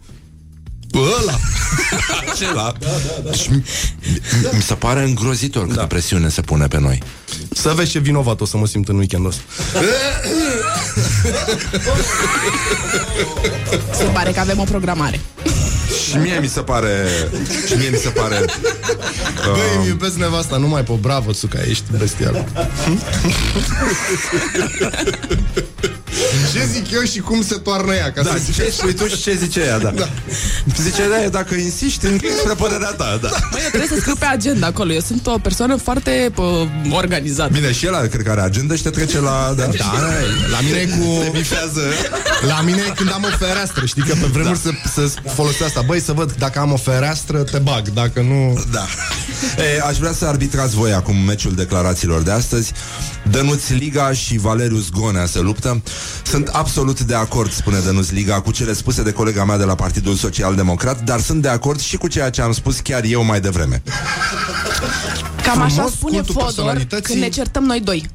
Ăla. Acela. Și mi, mi- mi se pare îngrozitor câtă presiune se pune pe noi. Să vezi ce vinovat o să mă simt în weekendul ăsta. se pare că avem o programare. Și mie mi se pare Și mie mi se pare Băi, îmi iubesc nevasta, nu mai pe bravo, Suca, ești bestial. [laughs] ce zic eu și cum se toarnă ea? Ca Da, să ce spui tu și ce zice ea, da. da. Zice, da, dacă insisti, înclin spre părerea ta, da. Măi, eu trebuie să scriu pe agenda acolo. Eu sunt o persoană foarte pă, organizată. Bine, și el cred că are agenda și te trece la... Da, Da, la mine e cu... Te bifează. La mine e când am o fereastră, știi că pe vremuri da. să, să folosesc asta. Băi, să văd dacă am o fereastră, te bag, dacă nu... Da. [laughs] E, aș vrea să arbitrați voi acum meciul declarațiilor de astăzi. Dănuț Liga și Valerius Gonea se luptă. Sunt absolut de acord, spune Dănuț Liga, cu cele spuse de colega mea de la Partidul Social Democrat, dar sunt de acord și cu ceea ce am spus chiar eu mai devreme. Cam așa Frumos, spune cultul Fodor personalității. când ne certăm noi doi.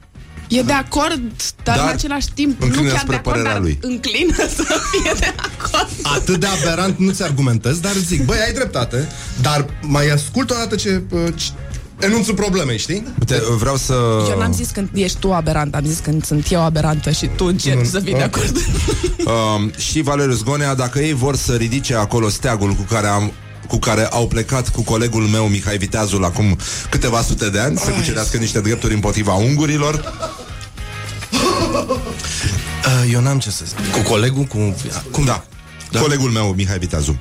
E de acord, dar, Dar în același timp nu înclină chiar spre de acord, părerea dar lui. înclină [laughs] să fie de acord. Atât de aberant nu-ți argumentez, dar zic, băi, ai dreptate, dar mai ascult o dată ce... uh, ce enunțul problemei, știi? Uite, vreau să... Eu n-am zis când ești tu aberant, am zis când sunt eu aberantă și tu încerci Nu, să fii de ok. acord. Um, și Valerius Gonea, dacă ei vor să ridice acolo steagul cu care am cu care au plecat cu colegul meu Mihai Viteazul acum câteva sute de ani să cucerească niște drepturi împotriva ungurilor. [laughs] Uh, eu n-am ce să zic. Cu colegul, cu... Cum? Da. da. Colegul meu Mihai Viteazul.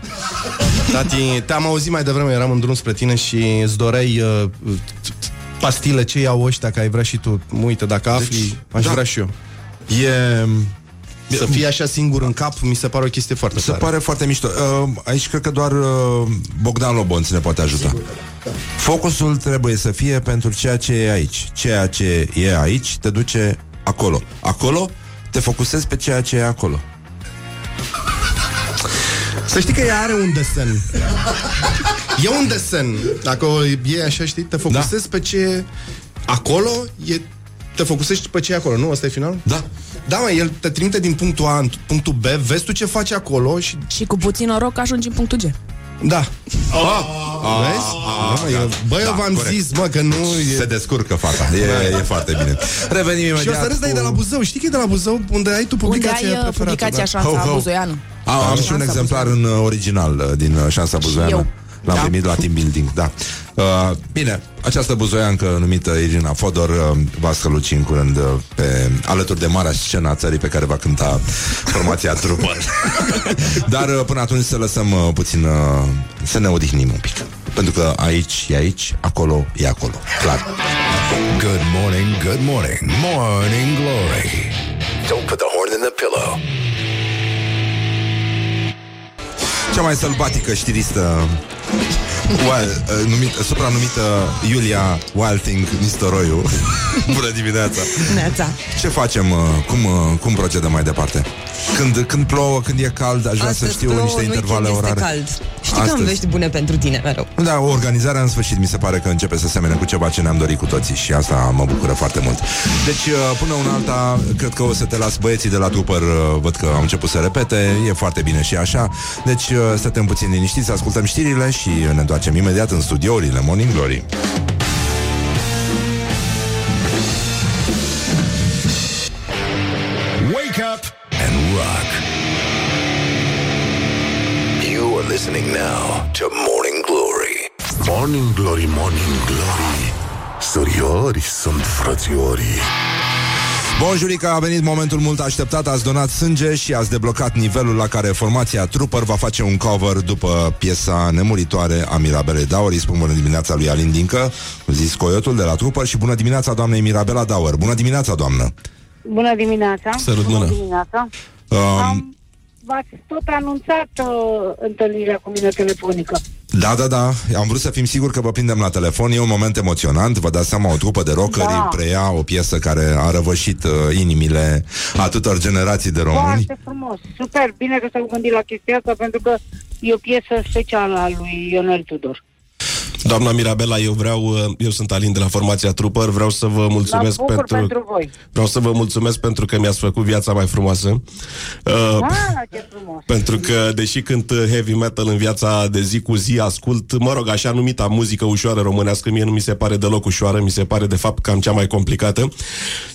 Tati, te-am auzit mai devreme, eram în drum spre tine și îți doreai uh, pastile ce iau ăștia, că ai vrea și tu. Uite, dacă afli, Deci, aș da. vrea și eu. E Să fii așa singur în cap, mi se pare o chestie foarte Se tare. pare foarte mișto. Uh, aici cred că doar uh, Bogdan Lobonț ne poate ajuta. Focusul trebuie să fie pentru ceea ce e aici. Ceea ce e aici te duce acolo. Acolo te focusezi pe ceea ce e acolo. Să știi că ea are un desen. E un desen. Dacă o e așa, știi, te focusezi da. pe ce e acolo, e, te focusezi pe ce e acolo, nu? Asta e final? Da. Da, mă, el te trimite din punctul A în punctul B, vezi tu ce faci acolo și... și cu puțin noroc ajungi în punctul G. Da. Ah, Vezi? Da, mă, eu, bă, eu Da, v-am corect. zis, mă, că nu e... Se descurcă fata. E, e foarte bine. Revenim imediat. Și o să râzi, dar e de la cu- Buzău. Știi că e de la Buzău unde ai tu Unde publicația ai uh, preferată? publicația da? Șansa Ho, ho. Buzoianu. A, am și un Șansa exemplar în uh, original uh, din uh, Șansa Buzoiană. eu. L-am Da. primit la team building, da. Uh, bine, această buzoiancă numită Irina Fodor uh, va străluci în curând uh, pe, alături de marea scena a țării pe care va cânta formația [laughs] Trooper. [laughs] Dar uh, până atunci să lăsăm uh, puțin, uh, să ne odihnim un pic. Pentru că aici e aici, acolo e acolo. Clar. Good morning, good morning, morning glory. Don't put the horn in the pillow. Cea mai sălbatică știristă Wild, uh, numit, supranumită Iulia Wild Thing Nistoroiu [laughs] Bună dimineața Neața. Ce facem? uh, Cum, uh, cum procedăm mai departe? Când, când plouă, când e cald Aș vrea să Astăzi știu plouă, niște în intervale weekend este orare cald. Știi că am Astăzi. vești bune pentru tine mereu. Da, organizarea în sfârșit mi se pare că începe să semene cu ceva ce ne-am dorit cu toții și asta mă bucură foarte mult. Deci, uh, până una alta, cred că o să te las băieții de la Trooper, uh, văd că au început să repete, e foarte bine și așa. Deci, uh, stătem puțin liniștiți, ascultăm știrile și ne întoarcem imediat în studiourile Morning Glory. Wake up and rock. Listening now to Morning Glory. Morning Glory, Morning Glory Suriori sunt frățiorii Bonjurica, a venit momentul mult așteptat, ați donat sânge și ați deblocat nivelul la care formația Trooper va face un cover după piesa nemuritoare a Mirabelei Daur. Îi spun bună dimineața lui Alin Dincă, zis Coyotul de la Trooper și bună dimineața doamnei Mirabela Daur. Bună dimineața, doamnă! Bună dimineața! Sărut Bună mână. dimineața! Um, Am, v-ați tot anunțat uh, întâlnirea cu mine telefonică. Da, da, da, am vrut să fim siguri că vă prindem la telefon E un moment emoționant, vă dați seama O trupă de rockeri Da. preia o piesă Care a răvășit uh, inimile Atâtor generații de români Foarte frumos, super, bine că s-au gândit la chestia asta pentru că e o piesă specială a lui Ionel Tudor. Doamna Mirabela, eu vreau, uh, eu sunt Alin de la formația Trooper, vreau să vă mulțumesc Mă bucur pentru, pentru voi. vreau să vă mulțumesc pentru că mi-ați făcut viața mai frumoasă. Uh, Ah, ce frumos. Pentru că, deși cânt uh, heavy metal în viața de zi cu zi, ascult, mă rog, așa numita muzică ușoară românească, mie nu mi se pare deloc ușoară, mi se pare de fapt cam cea mai complicată.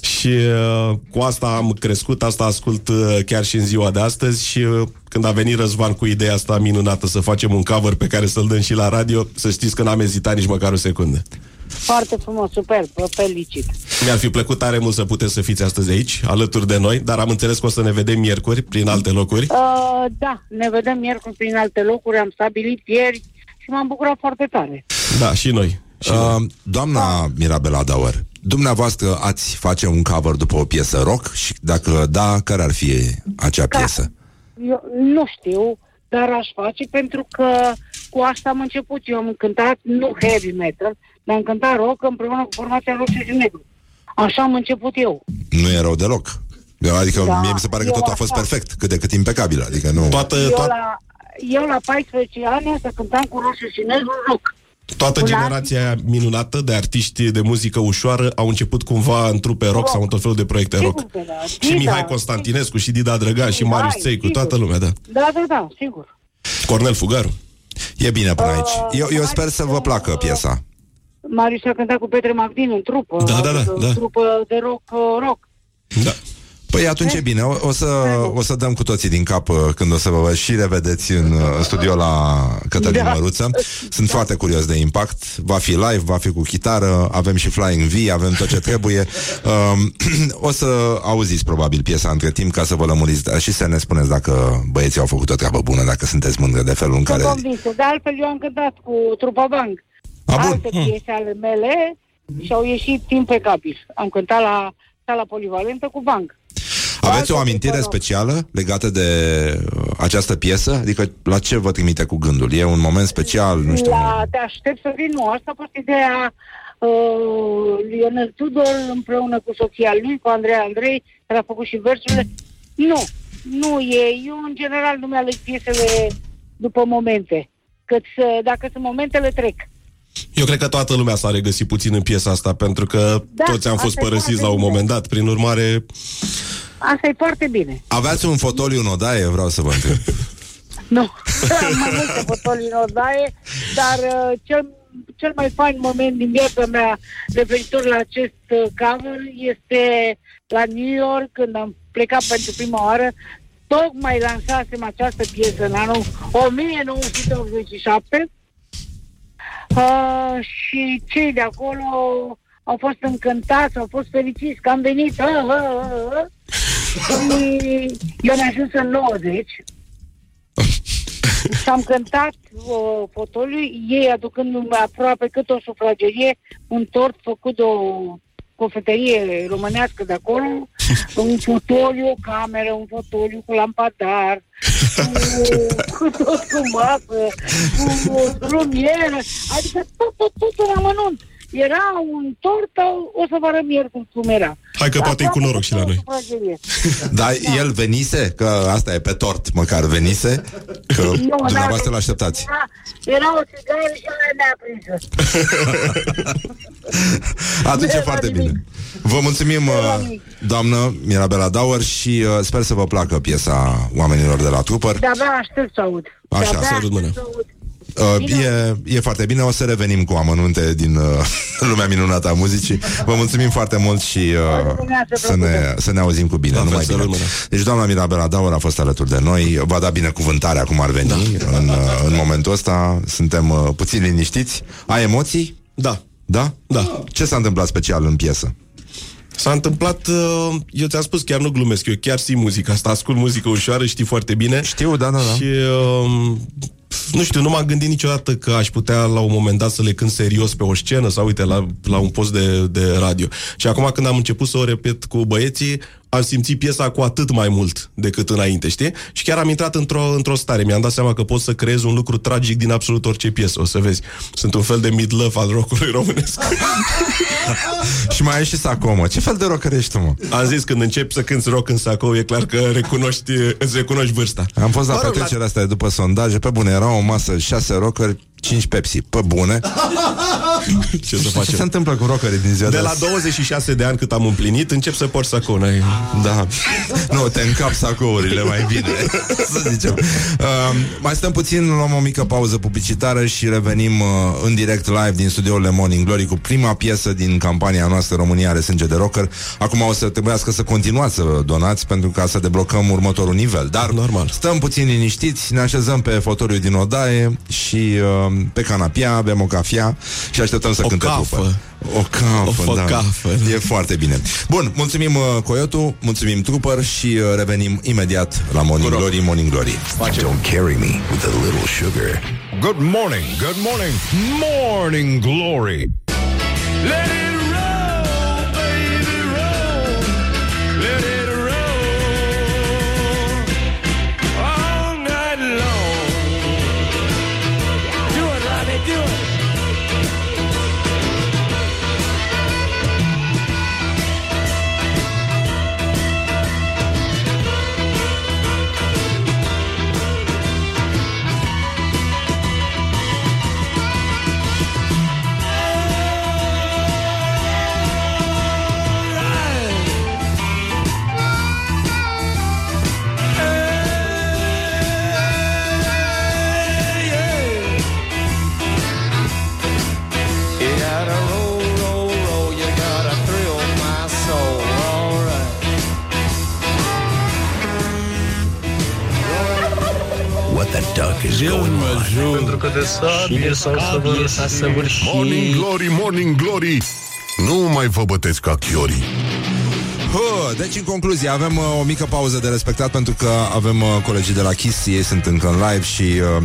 Și uh, cu asta am crescut, asta ascult uh, chiar și în ziua de astăzi și uh, când a venit Răzvan cu ideea asta minunată să facem un cover pe care să-l dăm și la radio, să știți că n-am ezitat nici măcar o secundă. Foarte frumos, super, vă felicit. Mi-ar fi plăcut tare mult să puteți să fiți astăzi aici, alături de noi, dar am înțeles că o să ne vedem miercuri prin alte locuri. Uh, da, ne vedem miercuri prin alte locuri, am stabilit ieri și m-am bucurat foarte tare. Da, și noi. Și uh, Doamna Mirabela Dauer Dumneavoastră ați face un cover după o piesă rock Și dacă da, care ar fi acea piesă? Eu nu știu, dar aș face pentru că cu asta am început. Eu am cântat, nu heavy metal, dar am cântat rock împreună cu formația Roșu și Negru. Așa am început eu. Nu e rău deloc Adică Da, mie mi se pare că eu totul a fost așa. perfect Cât de cât impecabil Adică nu... Toată, Eu toată, la, eu la 14 ani să cântam cu Roșu și Negru rock. Toată Un generația aia minunată de artiști de muzică ușoară au început cumva în trupe rock sau în tot felul de proiecte rock. Sigur că da. Și Dida, Mihai Constantinescu, și Dida Drăgan, și Mihai, Marius Țeicu, sigur. toată lumea, da. Da, da, da, sigur. Cornel Fugaru. E bine până aici Uh, eu, eu sper să vă placă piesa Marius a cântat cu Petre Magdin în trupă. Da, da, da, adică da. În trupă de rock, uh, rock. Da. Păi atunci e bine, o, o, să, o să dăm cu toții din cap uh, când o să vă și revedeți în, uh, în studio la Cătălin Da. Măruță. Sunt foarte curios de impact. Va fi live, va fi cu chitară, avem și Flying V, avem tot ce trebuie. [laughs] Um, [clears throat] o să auziți probabil piesa între timp ca să vă lămuriți dar și să ne spuneți dacă băieții au făcut o treabă bună, dacă sunteți mândre de felul în Sunt care... convinsă. De altfel, eu am cântat cu trupa Bang. A, bun. Alte piese ale mele și au ieșit impecabil. Am cântat la sala polivalentă cu Bang. Aveți o Alte amintire piese, specială legată de uh, această piesă? Adică la ce vă trimite cu gândul? E un moment special? Nu știu. La Te aștept să vin, nu, asta a fost ideea uh, Lionel Tudor împreună cu soția lui, cu Andrei Andrei, care a făcut și versurile. Nu, nu e, eu în general nu mi-aleg piesele după momente. Că dacă sunt momentele, trec. Eu cred că toată lumea s-a regăsit puțin în piesa asta, pentru că Da, toți am fost asta e părăsiți foarte la un bine. moment dat. Prin urmare, Asta e foarte bine. Aveați un fotoliu în odaie? Vreau să vă întreb. [laughs] Nu, am mai multe fotolii în odaie, dar uh, cel, cel mai fain moment din viața mea referitor la acest uh, cover este la New York, când am plecat pentru prima oară, tocmai lansasem această piesă în anul 1987 uh, și cei de acolo au fost încântați, au fost fericiți că am venit. Uh, uh, uh, uh. Și eu am ajuns în 90 și am cântat uh, fotoliu, ei aducându-mi aproape cât o sufragerie, un tort făcut de o cofetărie românească de acolo, [laughs] un fotoliu, o cameră, un fotoliu cu lampadar, [laughs] cu, cu tot cu masă, cu lumieră, adică tot, tot, tot în amănunt. Era un tort, o să vă arăt miercuri cum era. hai că poate e cu noroc și la noi. Sufragerie. [laughs] Dar el venise? Că asta e pe tort, măcar venise? Că Nu, dumneavoastră n-a l-așteptați. Era, era o țigară și aia ne-a prinsă. [laughs] Atunci e Nu era foarte nimic. bine. Vă mulțumim, era uh, nimic. doamnă Mirabela Dauer și uh, sper să vă placă piesa oamenilor de la Trooper. De-abia aștept să aud. Așa, De-abia sărut aștept mâna. să aud. Uh, e, e foarte bine, o să revenim cu amănunte din uh, [laughs] lumea minunată a muzicii. Vă mulțumim foarte mult și uh, să, ne, să ne auzim cu bine. La fel, Numai sărut bine. mâna. Deci doamna Mirabela Daur a fost alături de noi, va da binecuvântarea cum ar veni da. în, uh, în momentul ăsta. Suntem uh, puțin liniștiți. Ai emoții? Da. Da? Da. Ce s-a întâmplat special în piesă? S-a întâmplat, uh, eu ți-am spus, chiar nu glumesc, eu chiar simt muzica asta, ascult muzică ușoară, știi foarte bine. Știu, da, da, da. Și, uh, nu știu, nu m-am gândit niciodată că aș putea la un moment dat să le cânt serios pe o scenă sau, uite, la, la un post de, de radio. Și acum când am început să o repet cu băieții, am simțit piesa cu atât mai mult decât înainte, știi? Și chiar am intrat într-o, într-o stare. Mi-am dat seama că pot să creez un lucru tragic din absolut orice piesă. O să vezi. Sunt un fel de mid-love al rockului românesc. [laughs] și mai ai și sacou, mă. Ce fel de rocker ești tu, mă? Am zis, când începi să cânti rock în sacou, e clar că recunoști, îți recunoști vârsta. Am fost la Mă rog, petrecerea asta după sondaje, pe bune, era o masă, șase rockeri, 5 Pepsi, pe bune. [laughs] Ce să Ce facem? se întâmplă cu rockerii din ziua De de la azi? 26 de ani cât am împlinit, încep să porți sacou. n-ai- Da. [laughs] Nu, te încap sacourile mai bine, [laughs] să zicem. Uh, mai stăm puțin, luăm o mică pauză publicitară și revenim uh, în direct live din studiourile Morning Glory cu prima piesă din campania noastră România are sânge de rocker. Acum o să trebuiască să continuați să donați pentru ca să deblocăm următorul nivel. Dar Normal. stăm puțin liniștiți, ne așezăm pe fotoliu din odaie și uh, pe canapia, bem o cafea și așteptăm să O cânte cafă. trupă. O cafă, O da. cafă. E foarte bine. Bun, mulțumim uh, Coyotu, mulțumim Trooper și uh, revenim imediat la Morning Glory, Morning Glory. Don't carry me with a little sugar. Good morning, good morning, morning glory. Let the duck is going on? Pentru că de sabie s-au săvârșit. S-a săvârșit. Morning Glory, Morning Glory Nu mai vă bătesc ca chiorii Hă, deci, în concluzie, avem uh, o mică pauză de respectat pentru că avem uh, colegii de la Kiss, ei sunt încă în live și uh,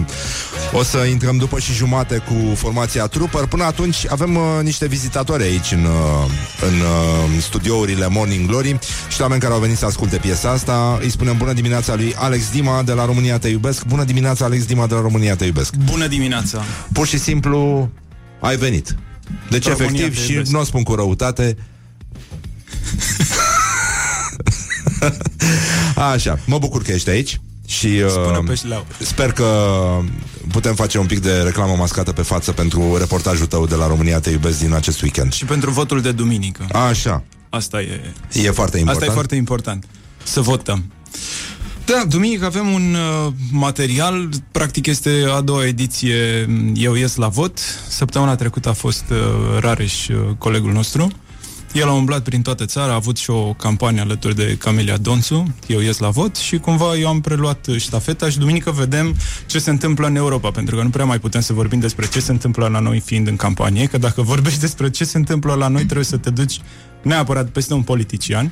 o să intrăm după și jumate cu formația Trooper. Până atunci avem uh, niște vizitatori aici în, uh, în uh, studiourile Morning Glory și oameni care au venit să asculte piesa asta. Îi spunem bună dimineața lui Alex Dima de la România Te Iubesc. Bună dimineața, Alex Dima de la România Te Iubesc. Bună dimineața! Pur și simplu ai venit. Deci, România efectiv, Te și Iubesc. nu o spun cu răutate, [laughs] Așa, mă bucur că ești aici și Spune uh, pe șleau. sper că putem face un pic de reclamă mascată pe față pentru reportajul tău de la România Te Iubesc din acest weekend. Și pentru votul de duminică. Așa, Asta e, e foarte important. asta e foarte important. Să votăm. Da, duminică avem un uh, material, practic este a doua ediție m, Eu ies la vot. Săptămâna trecută a fost uh, Rareș, uh, colegul nostru. El a umblat prin toată țara, a avut și o campanie alături de Camelia Donțu, Eu ies la vot, și cumva eu am preluat uh, ștafeta și duminică vedem ce se întâmplă în Europa, pentru că nu prea mai putem să vorbim despre ce se întâmplă la noi fiind în campanie, că dacă [laughs] vorbești despre ce se întâmplă la noi, trebuie să te duci neapărat peste un politician.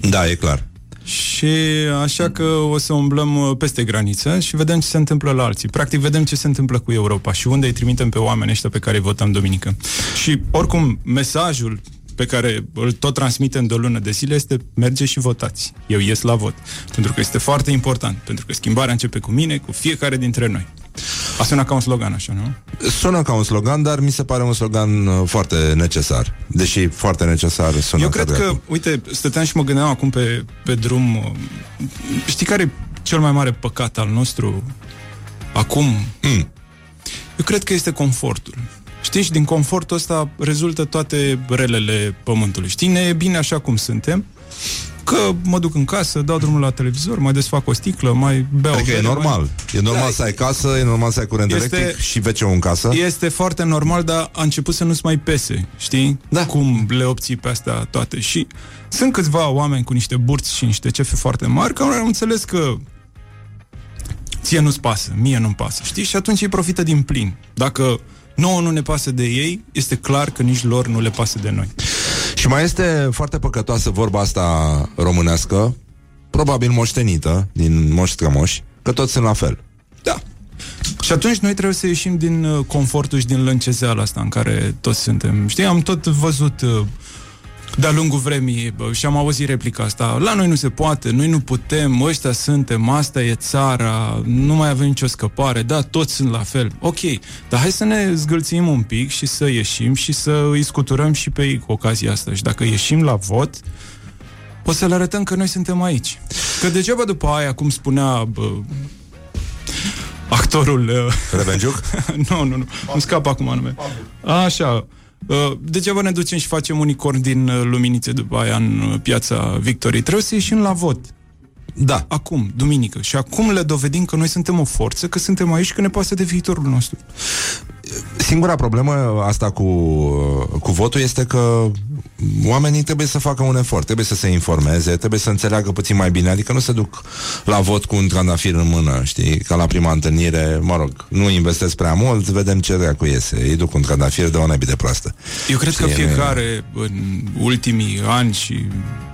Da, e clar. Și așa că o să umblăm uh, peste graniță și vedem ce se întâmplă la alții. Practic vedem ce se întâmplă cu Europa și unde îi trimitem pe oameni ăștia pe care îi votăm duminică. Și oricum, mesajul pe care îl tot transmitem de o lună de zile este merge și votați. Eu ies la vot. Pentru că este foarte important. Pentru că schimbarea începe cu mine, cu fiecare dintre noi. A sunat ca un slogan așa, nu? Sună ca un slogan, dar mi se pare un slogan uh, foarte necesar. Deși foarte necesar sună Eu ca cred că, dracu. uite, stăteam și mă gândeam acum pe, pe drum. uh, Știi care e cel mai mare păcat al nostru acum? Mm. Eu cred că este confortul. Știi, și din confortul ăsta rezultă toate relele pământului. Știi, ne e bine așa cum suntem, că mă duc în casă, dau drumul la televizor, mai desfac o sticlă, mai beau Adică e bere, normal. Mai... E normal să ai casă, e normal să ai curent Este- electric și wc în casă. Este foarte normal, dar a început să nu-ți mai pese, știi? Da. Cum le obții pe astea toate. Și sunt câțiva oameni cu niște burți și niște cefe foarte mari care au înțeles că ție nu-ți pasă, mie nu-mi pasă, știi? Și atunci ei profită din plin. Dacă nouă nu ne pasă de ei, este clar că nici lor nu le pasă de noi. Și mai este foarte păcătoasă vorba asta românească, probabil moștenită din moș strămoși, că toți sunt la fel. Da. Și atunci noi trebuie să ieșim din uh, confortul și din lâncezeala asta în care toți suntem. Știi, am tot văzut uh, de-a lungul vremii bă, și am auzit replica asta. La noi nu se poate, noi nu putem, ăștia suntem, asta e țara, nu mai avem nicio scăpare, da, toți sunt la fel. Ok, dar hai să ne zgâlțim un pic și să ieșim și să îi scuturăm și pe ei cu ocazia asta. Și dacă ieșim la vot, o să le arătăm că noi suntem aici. Că degeaba după aia, cum spunea bă, actorul... Uh, Revengiuc? [laughs] nu, nu, nu, îmi scap acum nume. Așa, uh, degeaba ne ducem și facem unicorn din uh, luminițe după aia în uh, piața Victoriei. Trebuie să ieșim la vot. Da. Acum, duminică. Și acum le dovedim că noi suntem o forță, că suntem aici, că ne pasă de viitorul nostru. Singura problemă asta cu, cu votul este că oamenii trebuie să facă un efort, trebuie să se informeze, trebuie să înțeleagă puțin mai bine, adică nu se duc la vot cu un trandafir în mână, știi, ca la prima întâlnire, mă rog, nu investesc prea mult, vedem ce dracu iese, îi duc un trandafir de o nebi de proastă. Eu cred că Știi, fiecare în ultimii ani și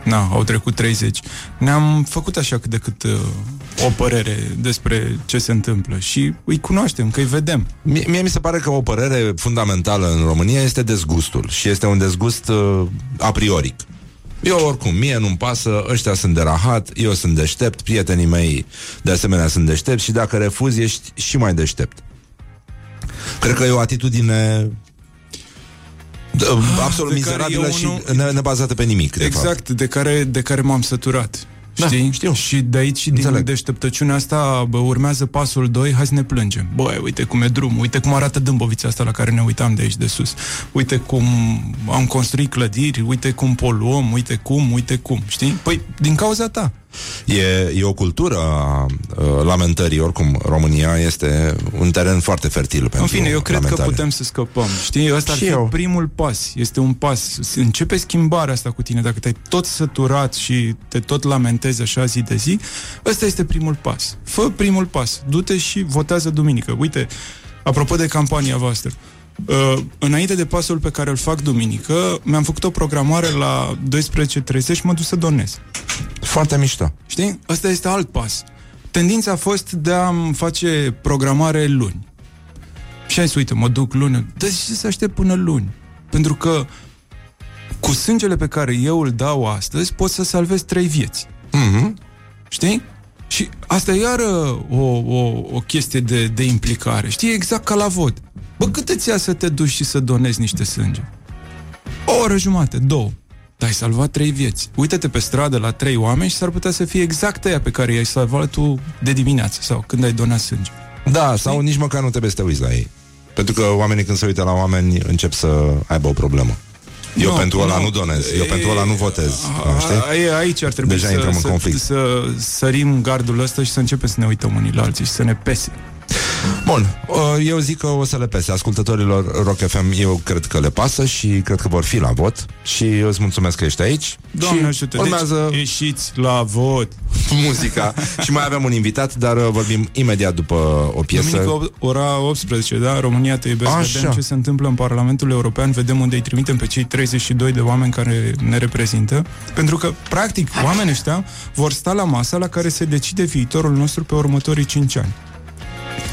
na, au trecut 30, ne-am făcut așa cât de cât uh, o părere despre ce se întâmplă și îi cunoaștem, că îi vedem. Mie, mie mi se pare că o părere fundamentală în România este dezgustul și este un dezgust uh, a prioric. Eu oricum, mie nu-mi pasă, ăștia sunt de rahat, eu sunt deștept, prietenii mei de asemenea sunt deștepți și dacă refuzi ești și mai deștept. Cred că e o atitudine d- absolut Ah, de care mizerabilă eu și nu- ne- nebazată pe nimic, de fapt. Exact, de care, de care m-am săturat. Da, Știi? știu. Și de aici, și din Înțeleg. deșteptăciunea asta, bă, urmează pasul 2, hai să ne plângem. Băi, uite cum e drum, uite cum arată Dâmbovița asta la care ne uitam de aici de sus. Uite cum am construit clădiri, uite cum poluăm, uite cum, uite cum, știi? Păi, din cauza ta. E, e o cultură a uh, lamentării, oricum România este un teren foarte fertil pentru În fine, eu cred lamentare. că putem să scăpăm. Știi, ăsta ar Și fi eu. primul pas. Este un pas. Începe schimbarea asta cu tine. Dacă te-ai tot săturat și te tot lamentezi așa zi de zi, ăsta este primul pas. Fă primul pas. Du-te și votează duminică. Uite, apropo de campania voastră, Uh, înainte de pasul pe care îl fac duminică, mi-am făcut o programare la 12.30 și mă duc să donez. Foarte mișto. Știi? Ăsta este alt pas. Tendința a fost de a-mi face programare luni. Și ai zis, uite, mă duc luni. De ce să aștept până luni? Pentru că cu sângele pe care eu îl dau astăzi, pot să salvez trei vieți. Mm-hmm. Știi? Și asta e iară o, o, o chestie de, de implicare. Știi? Exact ca la vot. Bă, cât îți ia să te duci și să donezi niște sânge? O oră jumate, două. Dar ai salvat trei vieți. Uită-te pe stradă la trei oameni și s-ar putea să fie exact aia pe care i-ai salvat tu de dimineață sau când ai donat sânge. Da, sau nici măcar nu trebuie să te uiți la ei. Pentru că oamenii când se uită la oameni încep să aibă o problemă. Eu Nu, pentru ăla nu. nu donez, eu pentru ăla nu votez. A, știi? a- Aici ar trebui Deja să, intrăm în să, conflict. să sărim gardul ăsta și să începem să ne uităm unii la alții și să ne pese. Bun, uh, eu zic că o să le pese Ascultătorilor Rock FM Eu cred că le pasă și cred că vor fi la vot Și eu îți mulțumesc că ești aici Doamne și ajută, urmează deci ieșiți la vot. [laughs] muzica Și mai avem un invitat Dar uh, vorbim imediat după o piesă Duminică, op- ora 18, da? România te iubesc. Așa. Vedem ce se întâmplă în Parlamentul European, vedem unde îi trimitem pe cei 32 de oameni care ne reprezintă. Pentru că, practic, oamenii ăștia vor sta la masa la care se decide viitorul nostru pe următorii 5 ani.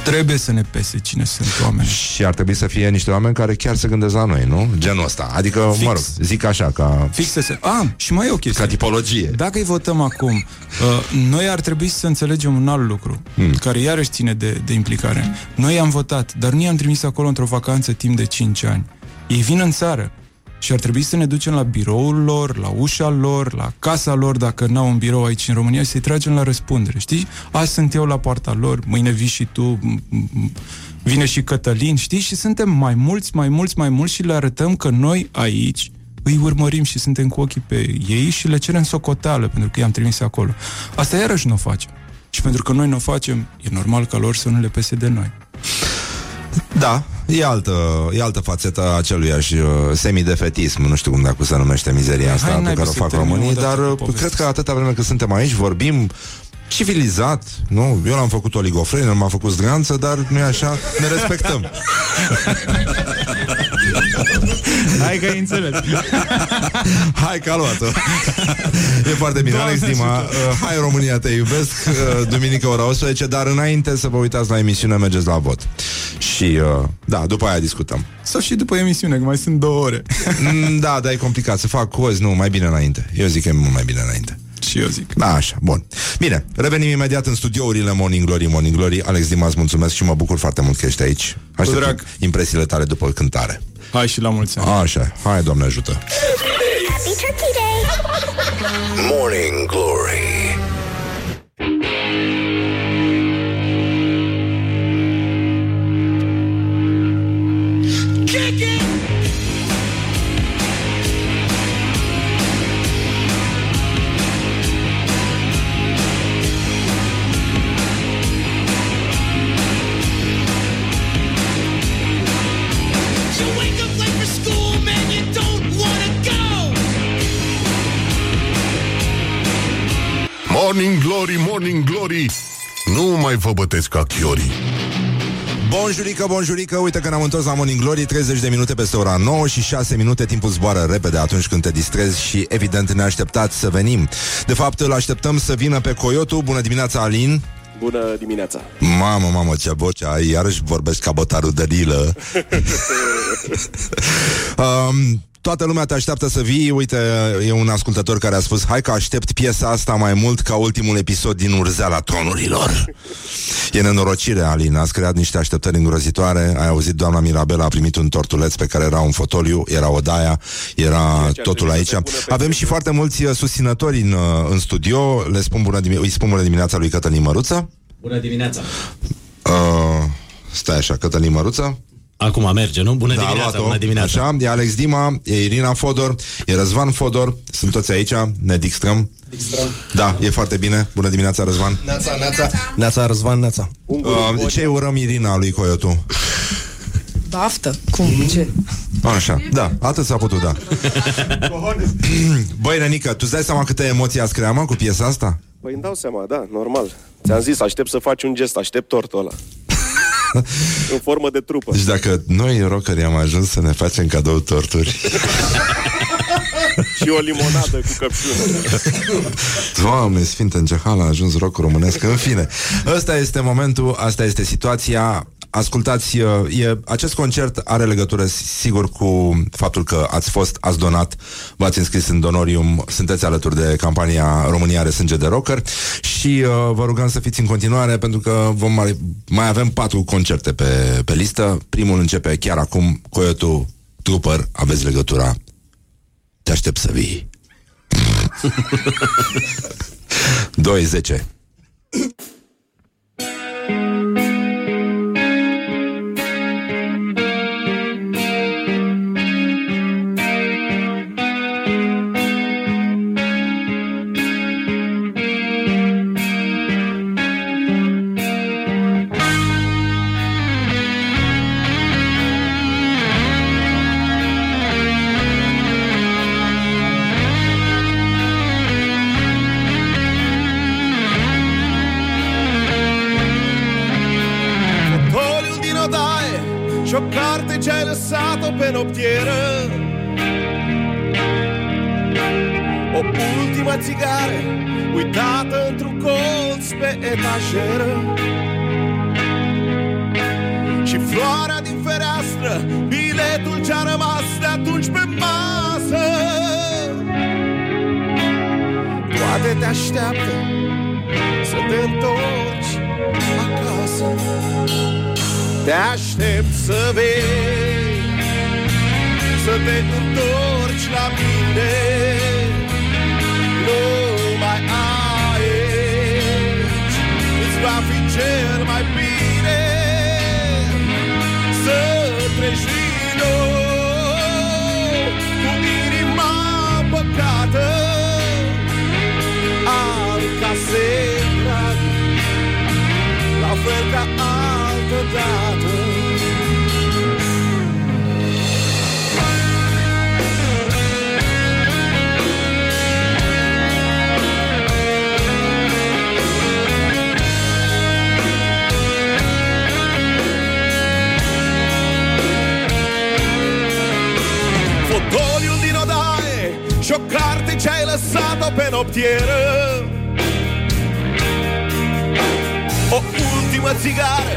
Trebuie să ne pese cine sunt oameni. Și ar trebui să fie niște oameni care chiar se gândesc la noi, nu? Genul ăsta Adică, Fix. mă rog, zic așa ca, Fix să se... Ah, și mai e o chestie. ca tipologie Dacă îi votăm acum, uh, noi ar trebui să înțelegem un alt lucru, Hmm. care iarăși ține de, de implicare. Noi am votat, dar nu i-am trimis acolo într-o vacanță timp de 5 ani. Ei vin în țară și ar trebui să ne ducem la biroul lor, la ușa lor, la casa lor, dacă n-au un birou aici în România, și să-i tragem la răspundere. Știi? Azi sunt eu la poarta lor, mâine vii și tu, m- m- vine și Cătălin, știi? Și suntem mai mulți, mai mulți, mai mulți și le arătăm că noi aici îi urmărim și suntem cu ochii pe ei și le cerem socoteală pentru că i-am trimis acolo. Asta iarăși nu o facem. Și pentru că noi nu o facem, e normal ca lor să nu le pese de noi. Da, e altă, e altă fațetă a aceluiași uh, semidefetism, nu știu cum dacă se numește mizeria asta Hai, pe naibii care o să fac terminăm românii, odată dar cu uh, povestea cred că atâta vreme cât suntem aici, vorbim civilizat, nu? Eu l-am făcut oligofren, el m-a făcut zdranță, dar nu e așa, ne respectăm. [laughs] Hai că ai înțeles. [laughs] Hai că a luat-o. E foarte bine, Doamne Alex Dima. ajută. Uh, hai România, te iubesc. Uh, duminică ora 11, dar înainte să vă uitați la emisiune, mergeți la vot. Și Și, uh, da, după aia discutăm. Sau și după emisiune, că mai sunt două ore. Mm, da, dar e complicat să fac cozi, nu, mai bine înainte. Eu zic că e mult mai bine înainte. Și eu zic. Da, așa, bun. Bine, revenim imediat în studiourile Morning Glory, Morning Glory. Alex Dimas, mulțumesc și mă bucur foarte mult că ești aici. Aștept drag. impresiile tale după cântare. Hai și la mulți ani. Așa, hai, Doamne ajută. Happy Turkey Day! Morning Glory. Morning Glory, Morning Glory. Nu mai vă bătesc ca chiorii. Bonjurică, bonjurică, uite că ne-am întors la Morning Glory 30 de minute peste ora 9 și 6 minute Timpul zboară repede atunci când te distrezi Și evident ne așteptați să venim. De fapt îl așteptăm să vină pe Coyotu Bună dimineața, Alin. Bună dimineața! Mamă, mamă, ce voce ai. Iarăși vorbesc ca botarul de rilă [laughs] um, Toată lumea te așteaptă să vii. Uite, e un ascultător care a spus Hai că aștept piesa asta mai mult ca ultimul episod din Urzeala Tronurilor. [laughs] E nenorocire, Alin. Ați creat niște așteptări îngrozitoare. Ai auzit, doamna Mirabela a primit un tortuleț Pe care era un fotoliu, era odaia Era totul aici. Avem și foarte mulți uh, susținători în, uh, în studio. Le spun bună dimine- îi spun bună dimineața lui Cătălin Măruță. Bună dimineața! uh, Stai așa, Cătălin Măruță Acum merge, nu? Bună Da, a dimineața, luat-o. bună dimineața! Așa, e Alex Dima, e Irina Fodor, e Răzvan Fodor, sunt toți aici, ne distrăm. Da, e foarte bine. Bună dimineața, Răzvan. Neața, neața, neața, Răzvan, neața. Uh, ce urăm Irina lui Coyotu? Baftă. Cum? Ce? Așa, da, atât s-a putut, da. Băi, Renica, tu îți dai seama câte emoții ați creat, mă, cu piesa asta? Păi îmi dau seama, da, normal. Ți-am zis, aștept să faci un gest, aștept tortul ăla. [laughs] în formă de trupă. Deci dacă noi, rockeri, am ajuns să ne facem cadou torturi [laughs] Și o limonadă cu căpșună. [laughs] Doamne, Sfinte, în ce hal a ajuns rock românesc În fine, ăsta este momentul Asta este situația Ascultați, uh, e, acest concert are legătură sigur cu faptul că ați fost, ați donat, v-ați înscris în Donorium, sunteți alături de campania România are sânge de rocker și uh, vă rugăm să fiți în continuare pentru că vom mai, mai avem patru concerte pe, pe listă. Primul începe chiar acum, Coyotu Trooper, aveți legătura. Te aștept să vii. [laughs] 2-10 noptieră O ultimă țigară Uitată într-un colț pe etajeră. Și floarea din fereastră Biletul ce-a rămas de atunci pe masă. Toate te așteaptă Să te întorci acasă. Te aștept să vei Să te întorci la mine. Nu mai aici Îți va fi cel mai bine Să treci din nou Cu inima păcată Al casei drag La fel ca altă dată ce ai lăsat-o pe noptieră? O ultimă țigară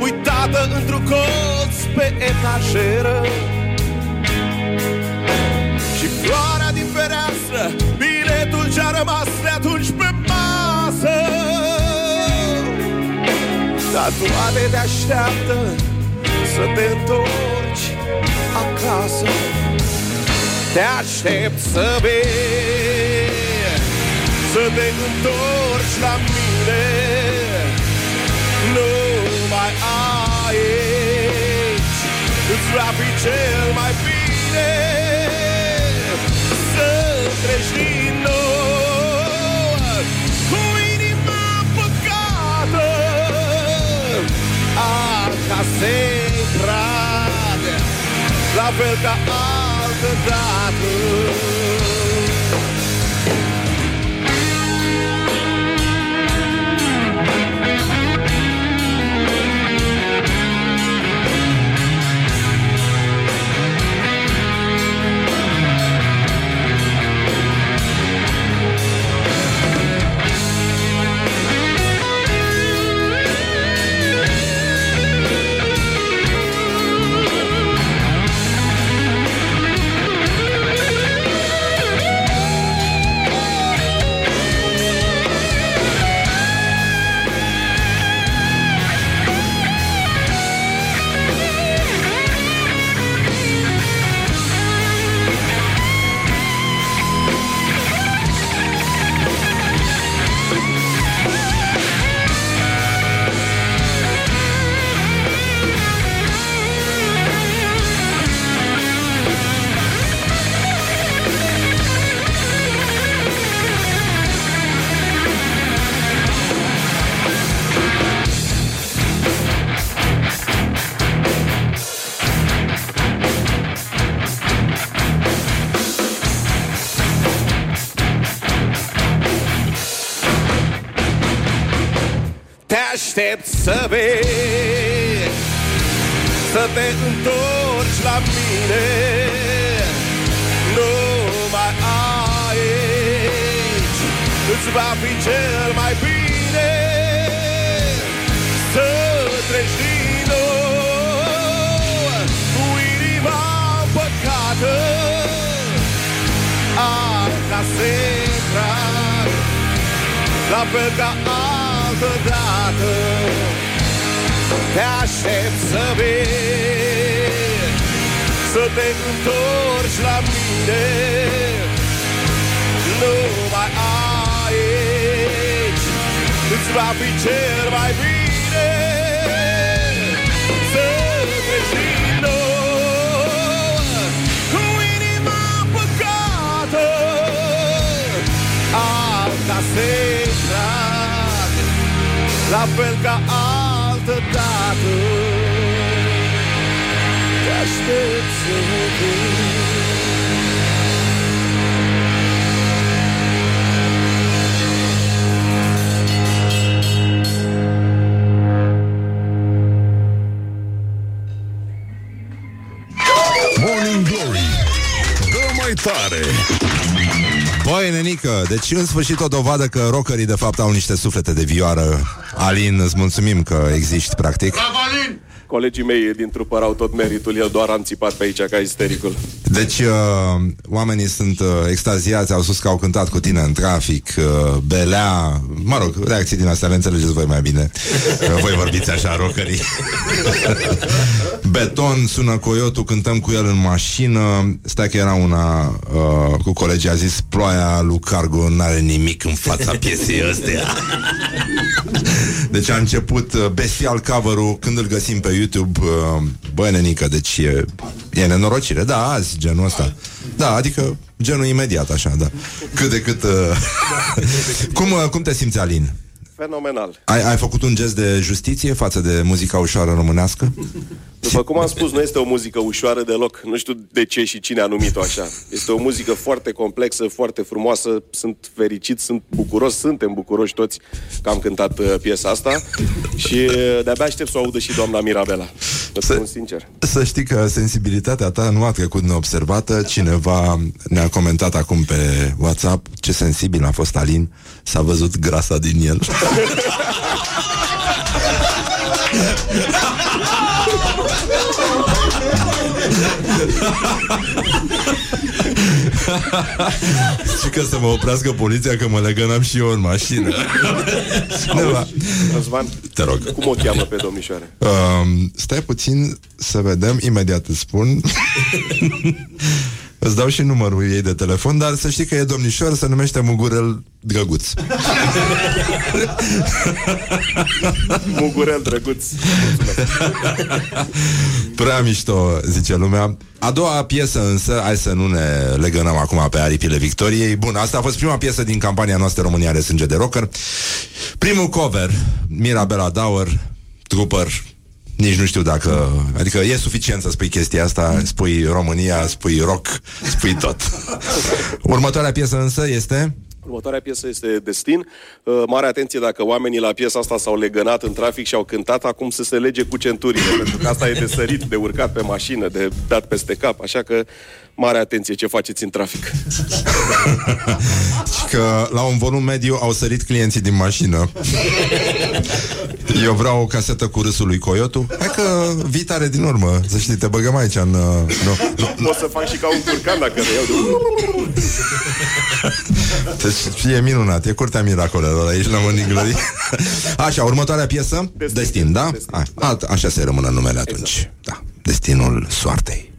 Uitată într-un colț pe etajeră Și floarea din fereastră Biletul ce-a rămas de atunci pe masă. Dar toate te așteaptă Să te întorci acasă. Te aștept să vei Să te întorci la mine. Nu mai aici Îți va fi cel mai bine. Să treci din nou Cu inima păcată Acasă drag. La fel ca altă dată aștept să vezi Să te întorci la mine. Nu mai aici Îți va fi cel mai bine Să treci din nou Cu inima păcată. Acasă drag La fel ca altă dată Te aștept să vezi Să te întorci la mine. Nu mai aici Îți va fi cel mai bine. Să treci din nou Cu inima păcată Acasă drag La fel ca altă dată. Te aștept să vezi. Morning Glory. Dă mai tare. Băi, nenică, deci în sfârșit o dovadă că rockerii de fapt au niște suflete de vioară. Alin, îți mulțumim că existi, practic. Colegii mei din trupă au tot meritul, el doar am țipat pe aici ca istericul. Deci, uh, oamenii sunt uh, extaziați, au spus că au cântat cu tine în trafic, uh, belea, mă rog, reacții din astea le înțelegeți voi mai bine. Că voi vorbiți așa, rockerii. [laughs] Beton, sună coyotul, cântăm cu el în mașină. Stai că era una uh, cu colegii, a zis Ploaia lui Cargo n-are nimic în fața [laughs] piesei astea. Deci a început uh, bestial cover-ul Când îl găsim pe YouTube uh, Băi, nenică, deci e, e nenorocire Da, azi, genul ăsta Da, adică genul imediat, așa, da Cât de cât uh... [laughs] cum, uh, cum te simți, Alin? Fenomenal. Ai, ai făcut un gest de justiție față de muzica ușoară românească? După cum am spus, nu este o muzică ușoară deloc. Nu știu de ce și cine a numit-o așa. Este o muzică foarte complexă, foarte frumoasă. Sunt fericit, sunt bucuros, suntem bucuroși toți că am cântat uh, piesa asta și uh, de-abia aștept să o audă și doamna Mirabela. Vă spun sincer. Să știi că sensibilitatea ta nu a trecut neobservată Cineva ne-a comentat acum pe WhatsApp Ce sensibil a fost Alin S-a văzut grasa din el Și că să mă oprească poliția Că mă legănam și eu în mașină. Cineva Răzvan, Te rog. cum o cheamă pe domnișoare? um, Stai puțin să vedem Imediat îți spun Îți dau și numărul ei de telefon Dar să știi că e domnișor Se numește Mugurel Drăguț. [laughs] Mugurel drăguț. [laughs] Prea mișto, zice lumea. A doua piesă însă Hai să nu ne legănăm acum pe aripile victoriei. Bun, asta a fost prima piesă din campania noastră România are sânge de rocker. Primul cover Mirabela Dauer Trooper nici nu știu dacă... Adică e suficient să spui chestia asta Spui România, spui rock Spui tot [laughs] Următoarea piesă însă este Următoarea piesă este Destin. Uh, Mare atenție dacă oamenii la piesa asta s-au legănat în trafic și au cântat, acum să se lege cu centurile, pentru că asta e de sărit, de urcat pe mașină, de dat peste cap, așa că mare atenție ce faceți în trafic. [laughs] Și că la un volum mediu au sărit clienții din mașină [laughs] Eu vreau o casetă cu râsul lui Coyotu Hai că vii tare din urmă. Să știi, te băgăm aici în... uh, Nu, nu, Pot să fac și ca un curcan dacă le iau de... Deci e minunat, e curtea miracolelor aici la Morning Glory. Așa, următoarea piesă? Destin, Destin da? A, a, așa se rămână numele atunci. Da, Destinul soartei.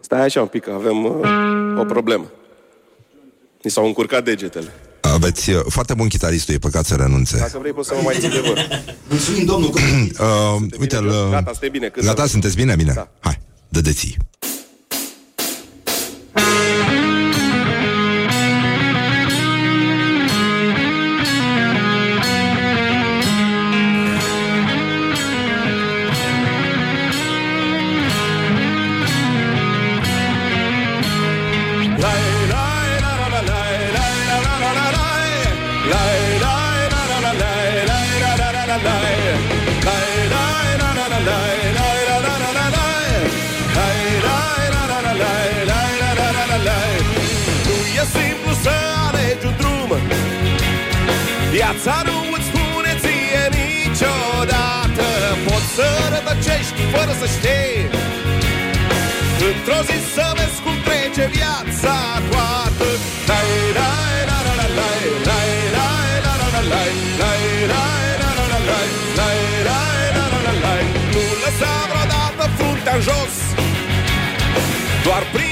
Stai așa un pic, că avem uh, o problemă. Mi s-au încurcat degetele. Aveți uh, foarte bun chitaristul, e păcat să renunțe Dacă vrei poți să mă mai ții de vor. Mulțumim, domnul uh, Uite-l uh, Gata, stai bine. Cât Gata, sunteți bine? Bine, da. hai, dă-de-ți Viața nu îți spune ție niciodată. Poți să rătăcești fără să știi. Într-o zi să vezi cum trece viața toată. Lai, lai, la, la, la, lai, lai, lai, la, la, la, lai, lai, lai, la, la, la, lai, lai, lai, la, la, la, lai. Nu lăsa vreodată fruntea în jos. Doar prin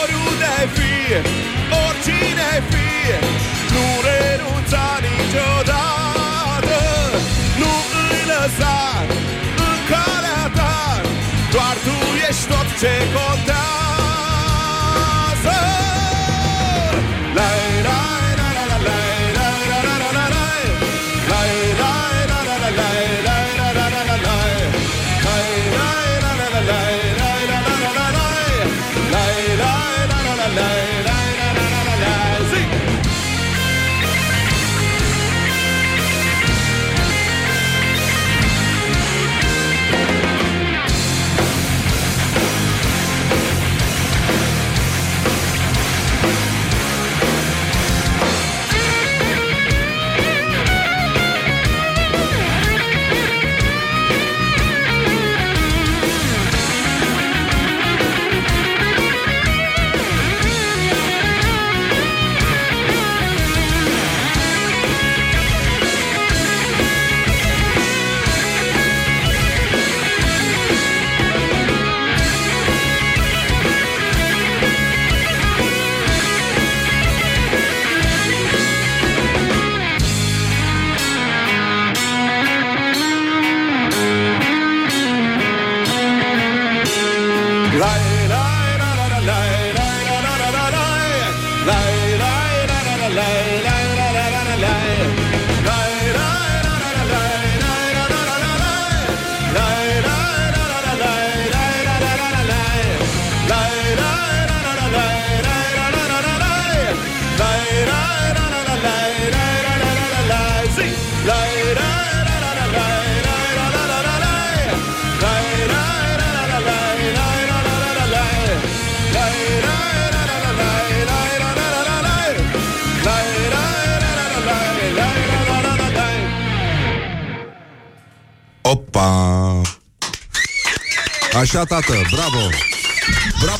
Oriunde ai fi, oricine ai fi Nu renunța niciodată. Nu îi lăsa în calea ta Doar tu ești tot ce contează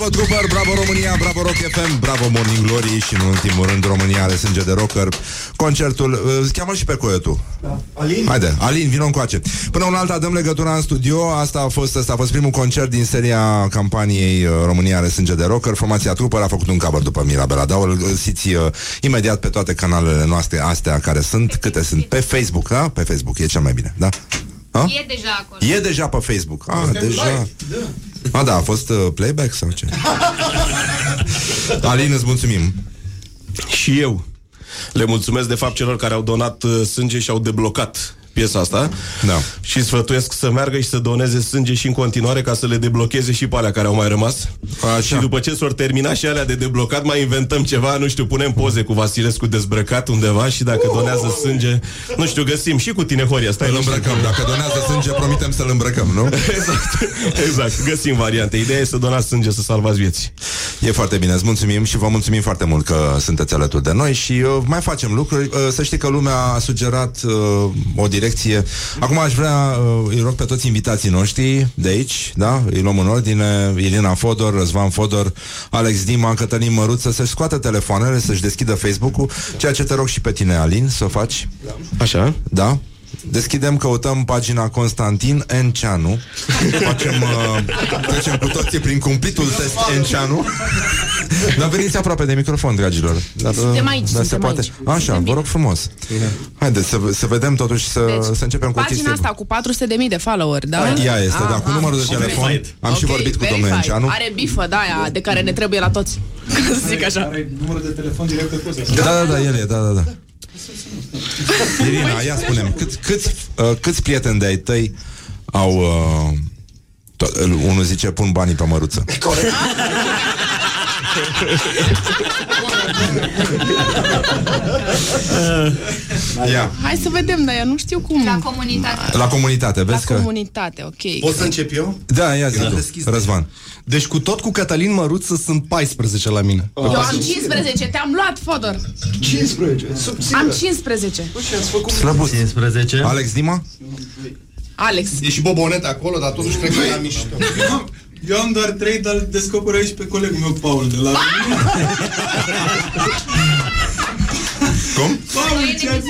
Bravo, Trooper, bravo România, bravo Rock FM, bravo Morning Glory și, în ultimul rând, România are sânge de rocker. Concertul, uh, cheamă și pe Coiotu. Da. Alin? Haide, Alin, vină încoace. Până un alta dăm legătura în studio. Asta a fost, asta a fost primul concert din seria campaniei uh, România are sânge de rocker. Formația Trooper a făcut un cover după Mirabela Dau. Îl găsiți uh, imediat pe toate canalele noastre astea care sunt, câte sunt pe Facebook, da? Pe Facebook, e cel mai bine, da? Ha? E deja acolo. E deja pe Facebook. Ah, deja. A, da, a fost uh, playback sau ce? Alin, îți mulțumim. Și eu le mulțumesc de fapt celor care au donat uh, sânge și au deblocat piesa asta da. și sfătuiesc să meargă și să doneze sânge și în continuare ca să le deblocheze și pe alea care au mai rămas. Așa. Și după ce s-or termina și alea de deblocat, mai inventăm ceva, nu știu, punem poze cu Vasilescu dezbrăcat undeva și dacă donează sânge, nu știu, găsim și cu tine, Horia, stai Îl liniștit. îmbrăcăm. Dacă donează sânge, promitem să-l îmbrăcăm, nu? [laughs] Exact, exact, găsim variante. Ideea e să donați sânge să salvați vieți. E foarte bine, îți mulțumim și vă mulțumim foarte mult că sunteți alături de noi și uh, mai facem lucruri. Uh, să știi că lumea a sugerat uh, o direcție. Acum aș vrea, uh, îi rog pe toți invitații noștri de aici, da? Îi luăm în ordine, Irina Fodor, Răzvan Fodor, Alex Dima, Cătălin Măruță, să-și scoată telefoanele, să-și deschidă Facebook-ul, ceea ce te rog și pe tine, Alin, să o faci. Așa? Da? Deschidem, căutăm pagina Constantin Enceanu Facem, uh, trecem cu toții prin cumplitul test Enceanu Dar veniți aproape de microfon, dragilor Dar, uh, Suntem aici, dar se suntem poate. aici. Așa, vă rog frumos Haideți să, să vedem totuși să, Deci, să începem cu o Pagina chestie asta cu 400.000 de followeri, da? Ea este, da, cu numărul de ok. telefon Am și Ok, vorbit cu domnul verified. Enceanu Are bifă de aia de care ne trebuie la toți. [laughs] Ca să zic așa. numărul de telefon direct pe poza. Da, da, da, el e, da, da, da Irina, ia spunem câți, câți, uh, câți prieteni de-ai tăi au uh, to- unul zice pun banii pe măruță [laughs] Ia. Hai să vedem, dar eu nu știu cum. La comunitate. La comunitate, La vezi că comunitate, ok. Pot să încep eu? Da, ia zi L-am tu, deschis. Răzvan Deci cu tot cu Cătălin Măruță sunt 14 la mine. Eu am 15, te-am luat, Fodor. 15, Am 15. Slăbut 15 Alex Dima? Alex. E și Bobonet acolo, dar totuși cred că e la mișto. [laughs] Eu am doar trei, dar îl descoper aici pe colegul meu, Paul, de la... [laughs] Cum? Paul, ce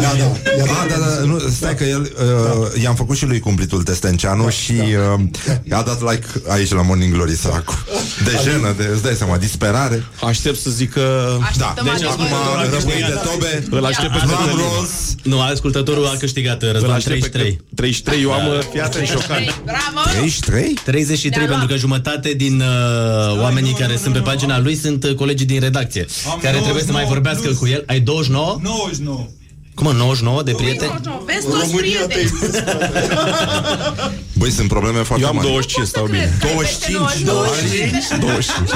Da, da. Ah, da, da, nu, stai că el uh, i-am făcut și lui cumplitul Testenceanu și uh, i-a dat like aici la Morning Glory săracu. De jenă, de, îți dai seama, disperare. Aștept să zic că... Da, deci acum răbui de tobe. Îl aștept pe Drum Cătălin. rolls. Nu, ascultătorul a câștigat uh, Răzvan aștept pe 33. 33, eu am uh, fiată în șocan. Bravo! 33? 33, pentru că jumătate din uh, oamenii care sunt pe pagina lui sunt uh, colegii din redacție, Am care trebuie să mai 99 vorbească plus. Cu el. Ai 29? 99. Cum mă, 99 de prieteni? Vezi toți prieteni. [laughs] Băi, sunt probleme foarte Eu am mari. 25, stau bine. 25? 25. 25.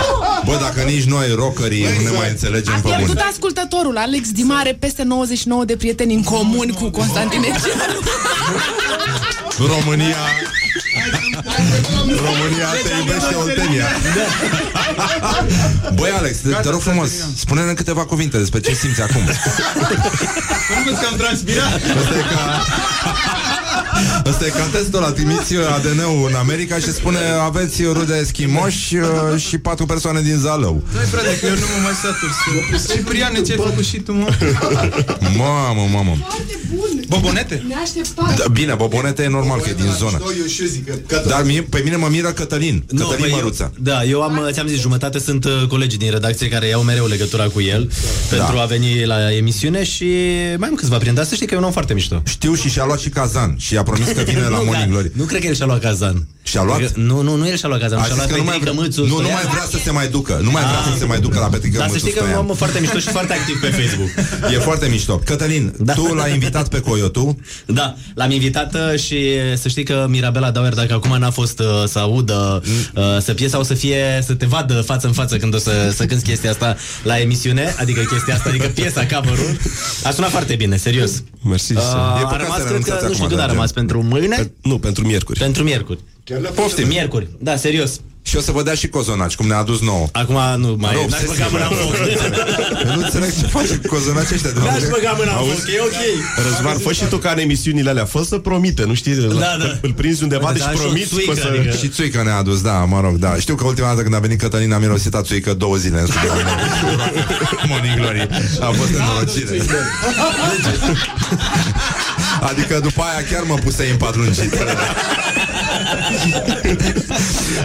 Bă, dacă nici noi, rockerii, nu ne mai înțelegem A pe pierdut bune. ascultătorul. Alex Dima are peste 99 de prieteni în comun cu Constantin Eceanu. România România te iubește Oltenia. Băi Alex, te, te rog frumos Spune-ne în câteva cuvinte despre ce simți acum. Nu vezi că am transpirat? Asta e ca Asta e ca testul la trimiți ADN-ul în America și spune aveți rude eschimoși uh, și patru persoane din Zalău Dai, frate, că eu nu mă mai satur să... Cipriane, ce ai făcut și tu, mă? Mamă, mamă Bobonete? Ne așteptam. da, Bine, Bobonete e normal că e din zonă Eu și eu zic că Dar mie, pe mine mă miră Cătălin Cătălin păi eu, Măruță da, eu am, ți-am zis, jumătate sunt uh, colegii din redacție care iau mereu legătura cu el pentru a veni la emisiune și mai am câțiva prieteni, dar să știi că e un om foarte mișto. Știu și și-a luat și cazan Și i-a promis că [laughs] vine la Nu, Morning da, Glory Nu cred că el și-a luat cazan. Și-a luat? Cred că- Nu, nu, nu el și-a luat cazan, A și-a zis luat că nu mai, Petrică Mâțu. nu, nu Stoian. mai vrea să se mai ducă Nu mai vrea să se mai ducă la Petrică Dar să Mâțu știi că e un Stoian. om foarte mișto și foarte activ pe Facebook. [laughs] E foarte mișto Cătălin, Da. tu l-ai invitat pe Coyotu Da, l-am invitat uh, și să știi că Mirabela Dauer, dacă acum n-a fost uh, să audă uh, să piesa, o să fie, să te vadă față în față când o să, să cânti chestia asta la emisiune, adică chestia asta, adică piesa, cover-ul. A sunat foarte bine, serios. Mersi. Uh, E a păcat rămas, să cred că, renunțați nu știu acum când a de rămas, gen. pentru mâine? Nu, pentru miercuri. Pentru miercuri. Poftim Miercuri, da, serios. Și o să vă dea și cozonaci, cum ne-a adus nouă. Acum nu mai... Rog, N-aș se băga mâna în foc. [laughs] Eu nu înțeleg ce face cu cozonaci ăștia de la N-aș băga mâna în Auzi? foc, e ok. Răzvan, fă și tu ca în emisiunile alea, fă să promite, nu știi? Da, da. Îl prinzi undeva, Uite, deci dar și o promiți că o țuică, să... adică- Și țuică ne-a adus, da, mă rog, da. Știu că ultima dată când a venit Cătălin a mirosit a țuică două zile în studio. Morning Glory. A fost nenorocire. [laughs] Adică după aia chiar mă pusei în pat lungit.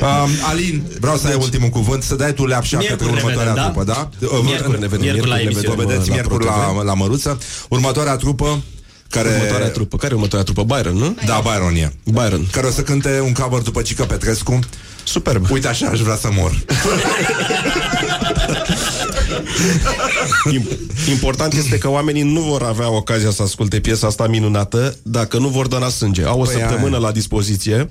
um, Alin, vreau să ai ultimul cuvânt Să dai tu leapșa Miercuri către ne următoarea vedem, da? trupă, da? Miercuri ne vedem, miercuri la ne emisiune. vedem, vedeți La miercuri Pro la, la Măruță Următoarea trupă care... Următoarea trupă. Care e următoarea trupă? Byron, nu? Da, Byron e Byron. Care o să cânte un cover după Cică Petrescu Superb. Uite așa, aș vrea să mor Im- [laughs] Important este că oamenii nu vor avea ocazia să asculte piesa asta minunată dacă nu vor dona sânge. Au o Păi săptămână aia. la dispoziție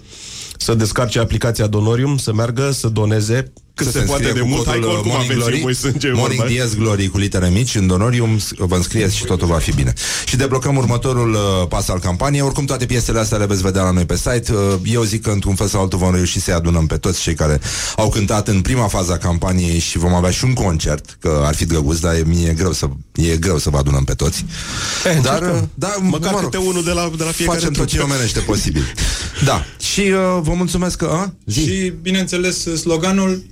să descarce aplicația Donorium, să meargă, să doneze cât Să se, poate înscrie de cu mult. Hai codul, că oricum uh, Morning aveți Glory, voi sânge. Morning vorba. Diaz Glory cu litere mici în Donorium Vă înscrieți și totul va fi bine Și deblocăm următorul uh, pas al campaniei Oricum toate piesele astea le veți vedea la noi pe site uh, Eu zic că într-un fel sau altul vom reuși să-i adunăm pe toți cei care au cântat în prima fază a campaniei Și vom avea și un concert Că ar fi drăguț, dar e, mie e greu să, e greu să vă adunăm pe toți Eh, Dar, încercăm. uh, da, Măcar mă rog, câte unul de la, de la fiecare Facem tot ce trupă. omenește posibil [laughs] Da, și uh, vă mulțumesc că... A? Zi. Și, bineînțeles, sloganul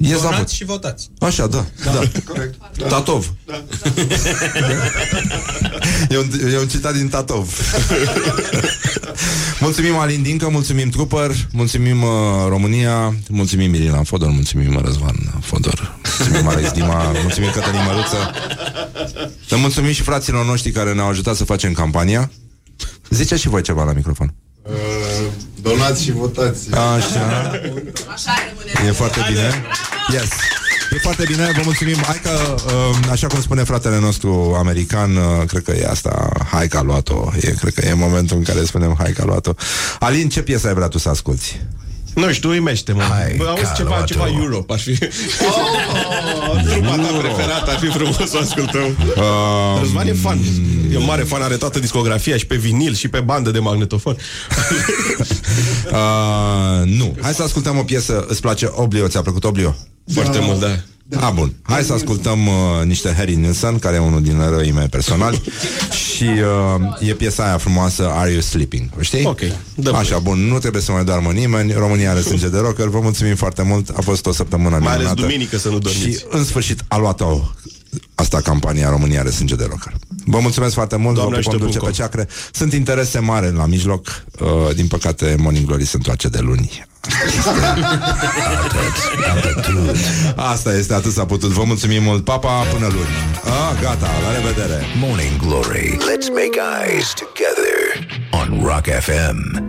Ies la vot. Donați și votați. Așa, da, da. da. Corect. Tatov. Da. e, un, e un citat din Tatov. [laughs] mulțumim Alin Dincă, mulțumim Trooper, mulțumim uh, România, mulțumim Irina Fodor, mulțumim Răzvan Fodor, mulțumim Alex Dima, mulțumim Cătălin Măruță. Le mulțumim și fraților noștri care ne-au ajutat să facem campania. Ziceți și voi ceva la microfon. Uh, donați și votați. Așa. E foarte bine. Yes. E foarte bine, vă mulțumim. Hai că, uh, așa cum spune fratele nostru american, uh, cred că e asta, hai că a luat-o. E, cred că e momentul în care spunem hai că a luat-o. Alin, ce piesă ai vrea tu să asculti? Nu știu, uimește, mă. Hai, Bă, auzi ca ceva, luat-o. ceva Europe, ar fi... Oh, [laughs] trupa ta preferată, ar fi frumos să o ascultăm. Uh, Răzvan e fan. E un mare fan, are toată discografia și pe vinil și pe bandă de magnetofon. [laughs] uh, nu. Hai să ascultăm o piesă. Îți place Oblio? Ți-a plăcut Oblio? Foarte mult, da. Da. A, bun. Hai să ascultăm uh, niște Harry Nilsson, care e unul din răii mei personali. și uh, e piesa aia frumoasă, Are You Sleeping? O știi? Ok. Dă Așa, bun. Nu trebuie să mai doarmă nimeni. România are sânge de rocker. Vă mulțumim foarte mult. A fost o săptămână Mai ales minunată. duminică să nu dormiți. Și în sfârșit a luat-o asta campania România are sânge de rocker. Vă mulțumesc foarte mult, Doamne vă pupăm ajută, dulce pe Bunco. ceacre. Sunt interese mari la mijloc. Uh, din păcate, Morning Glory se întoarce de luni. Asta este, atât s-a putut. Vă mulțumim mult. Papa, până luni. Ah, gata, la revedere. Morning Glory. Let's make eyes together on Rock FM.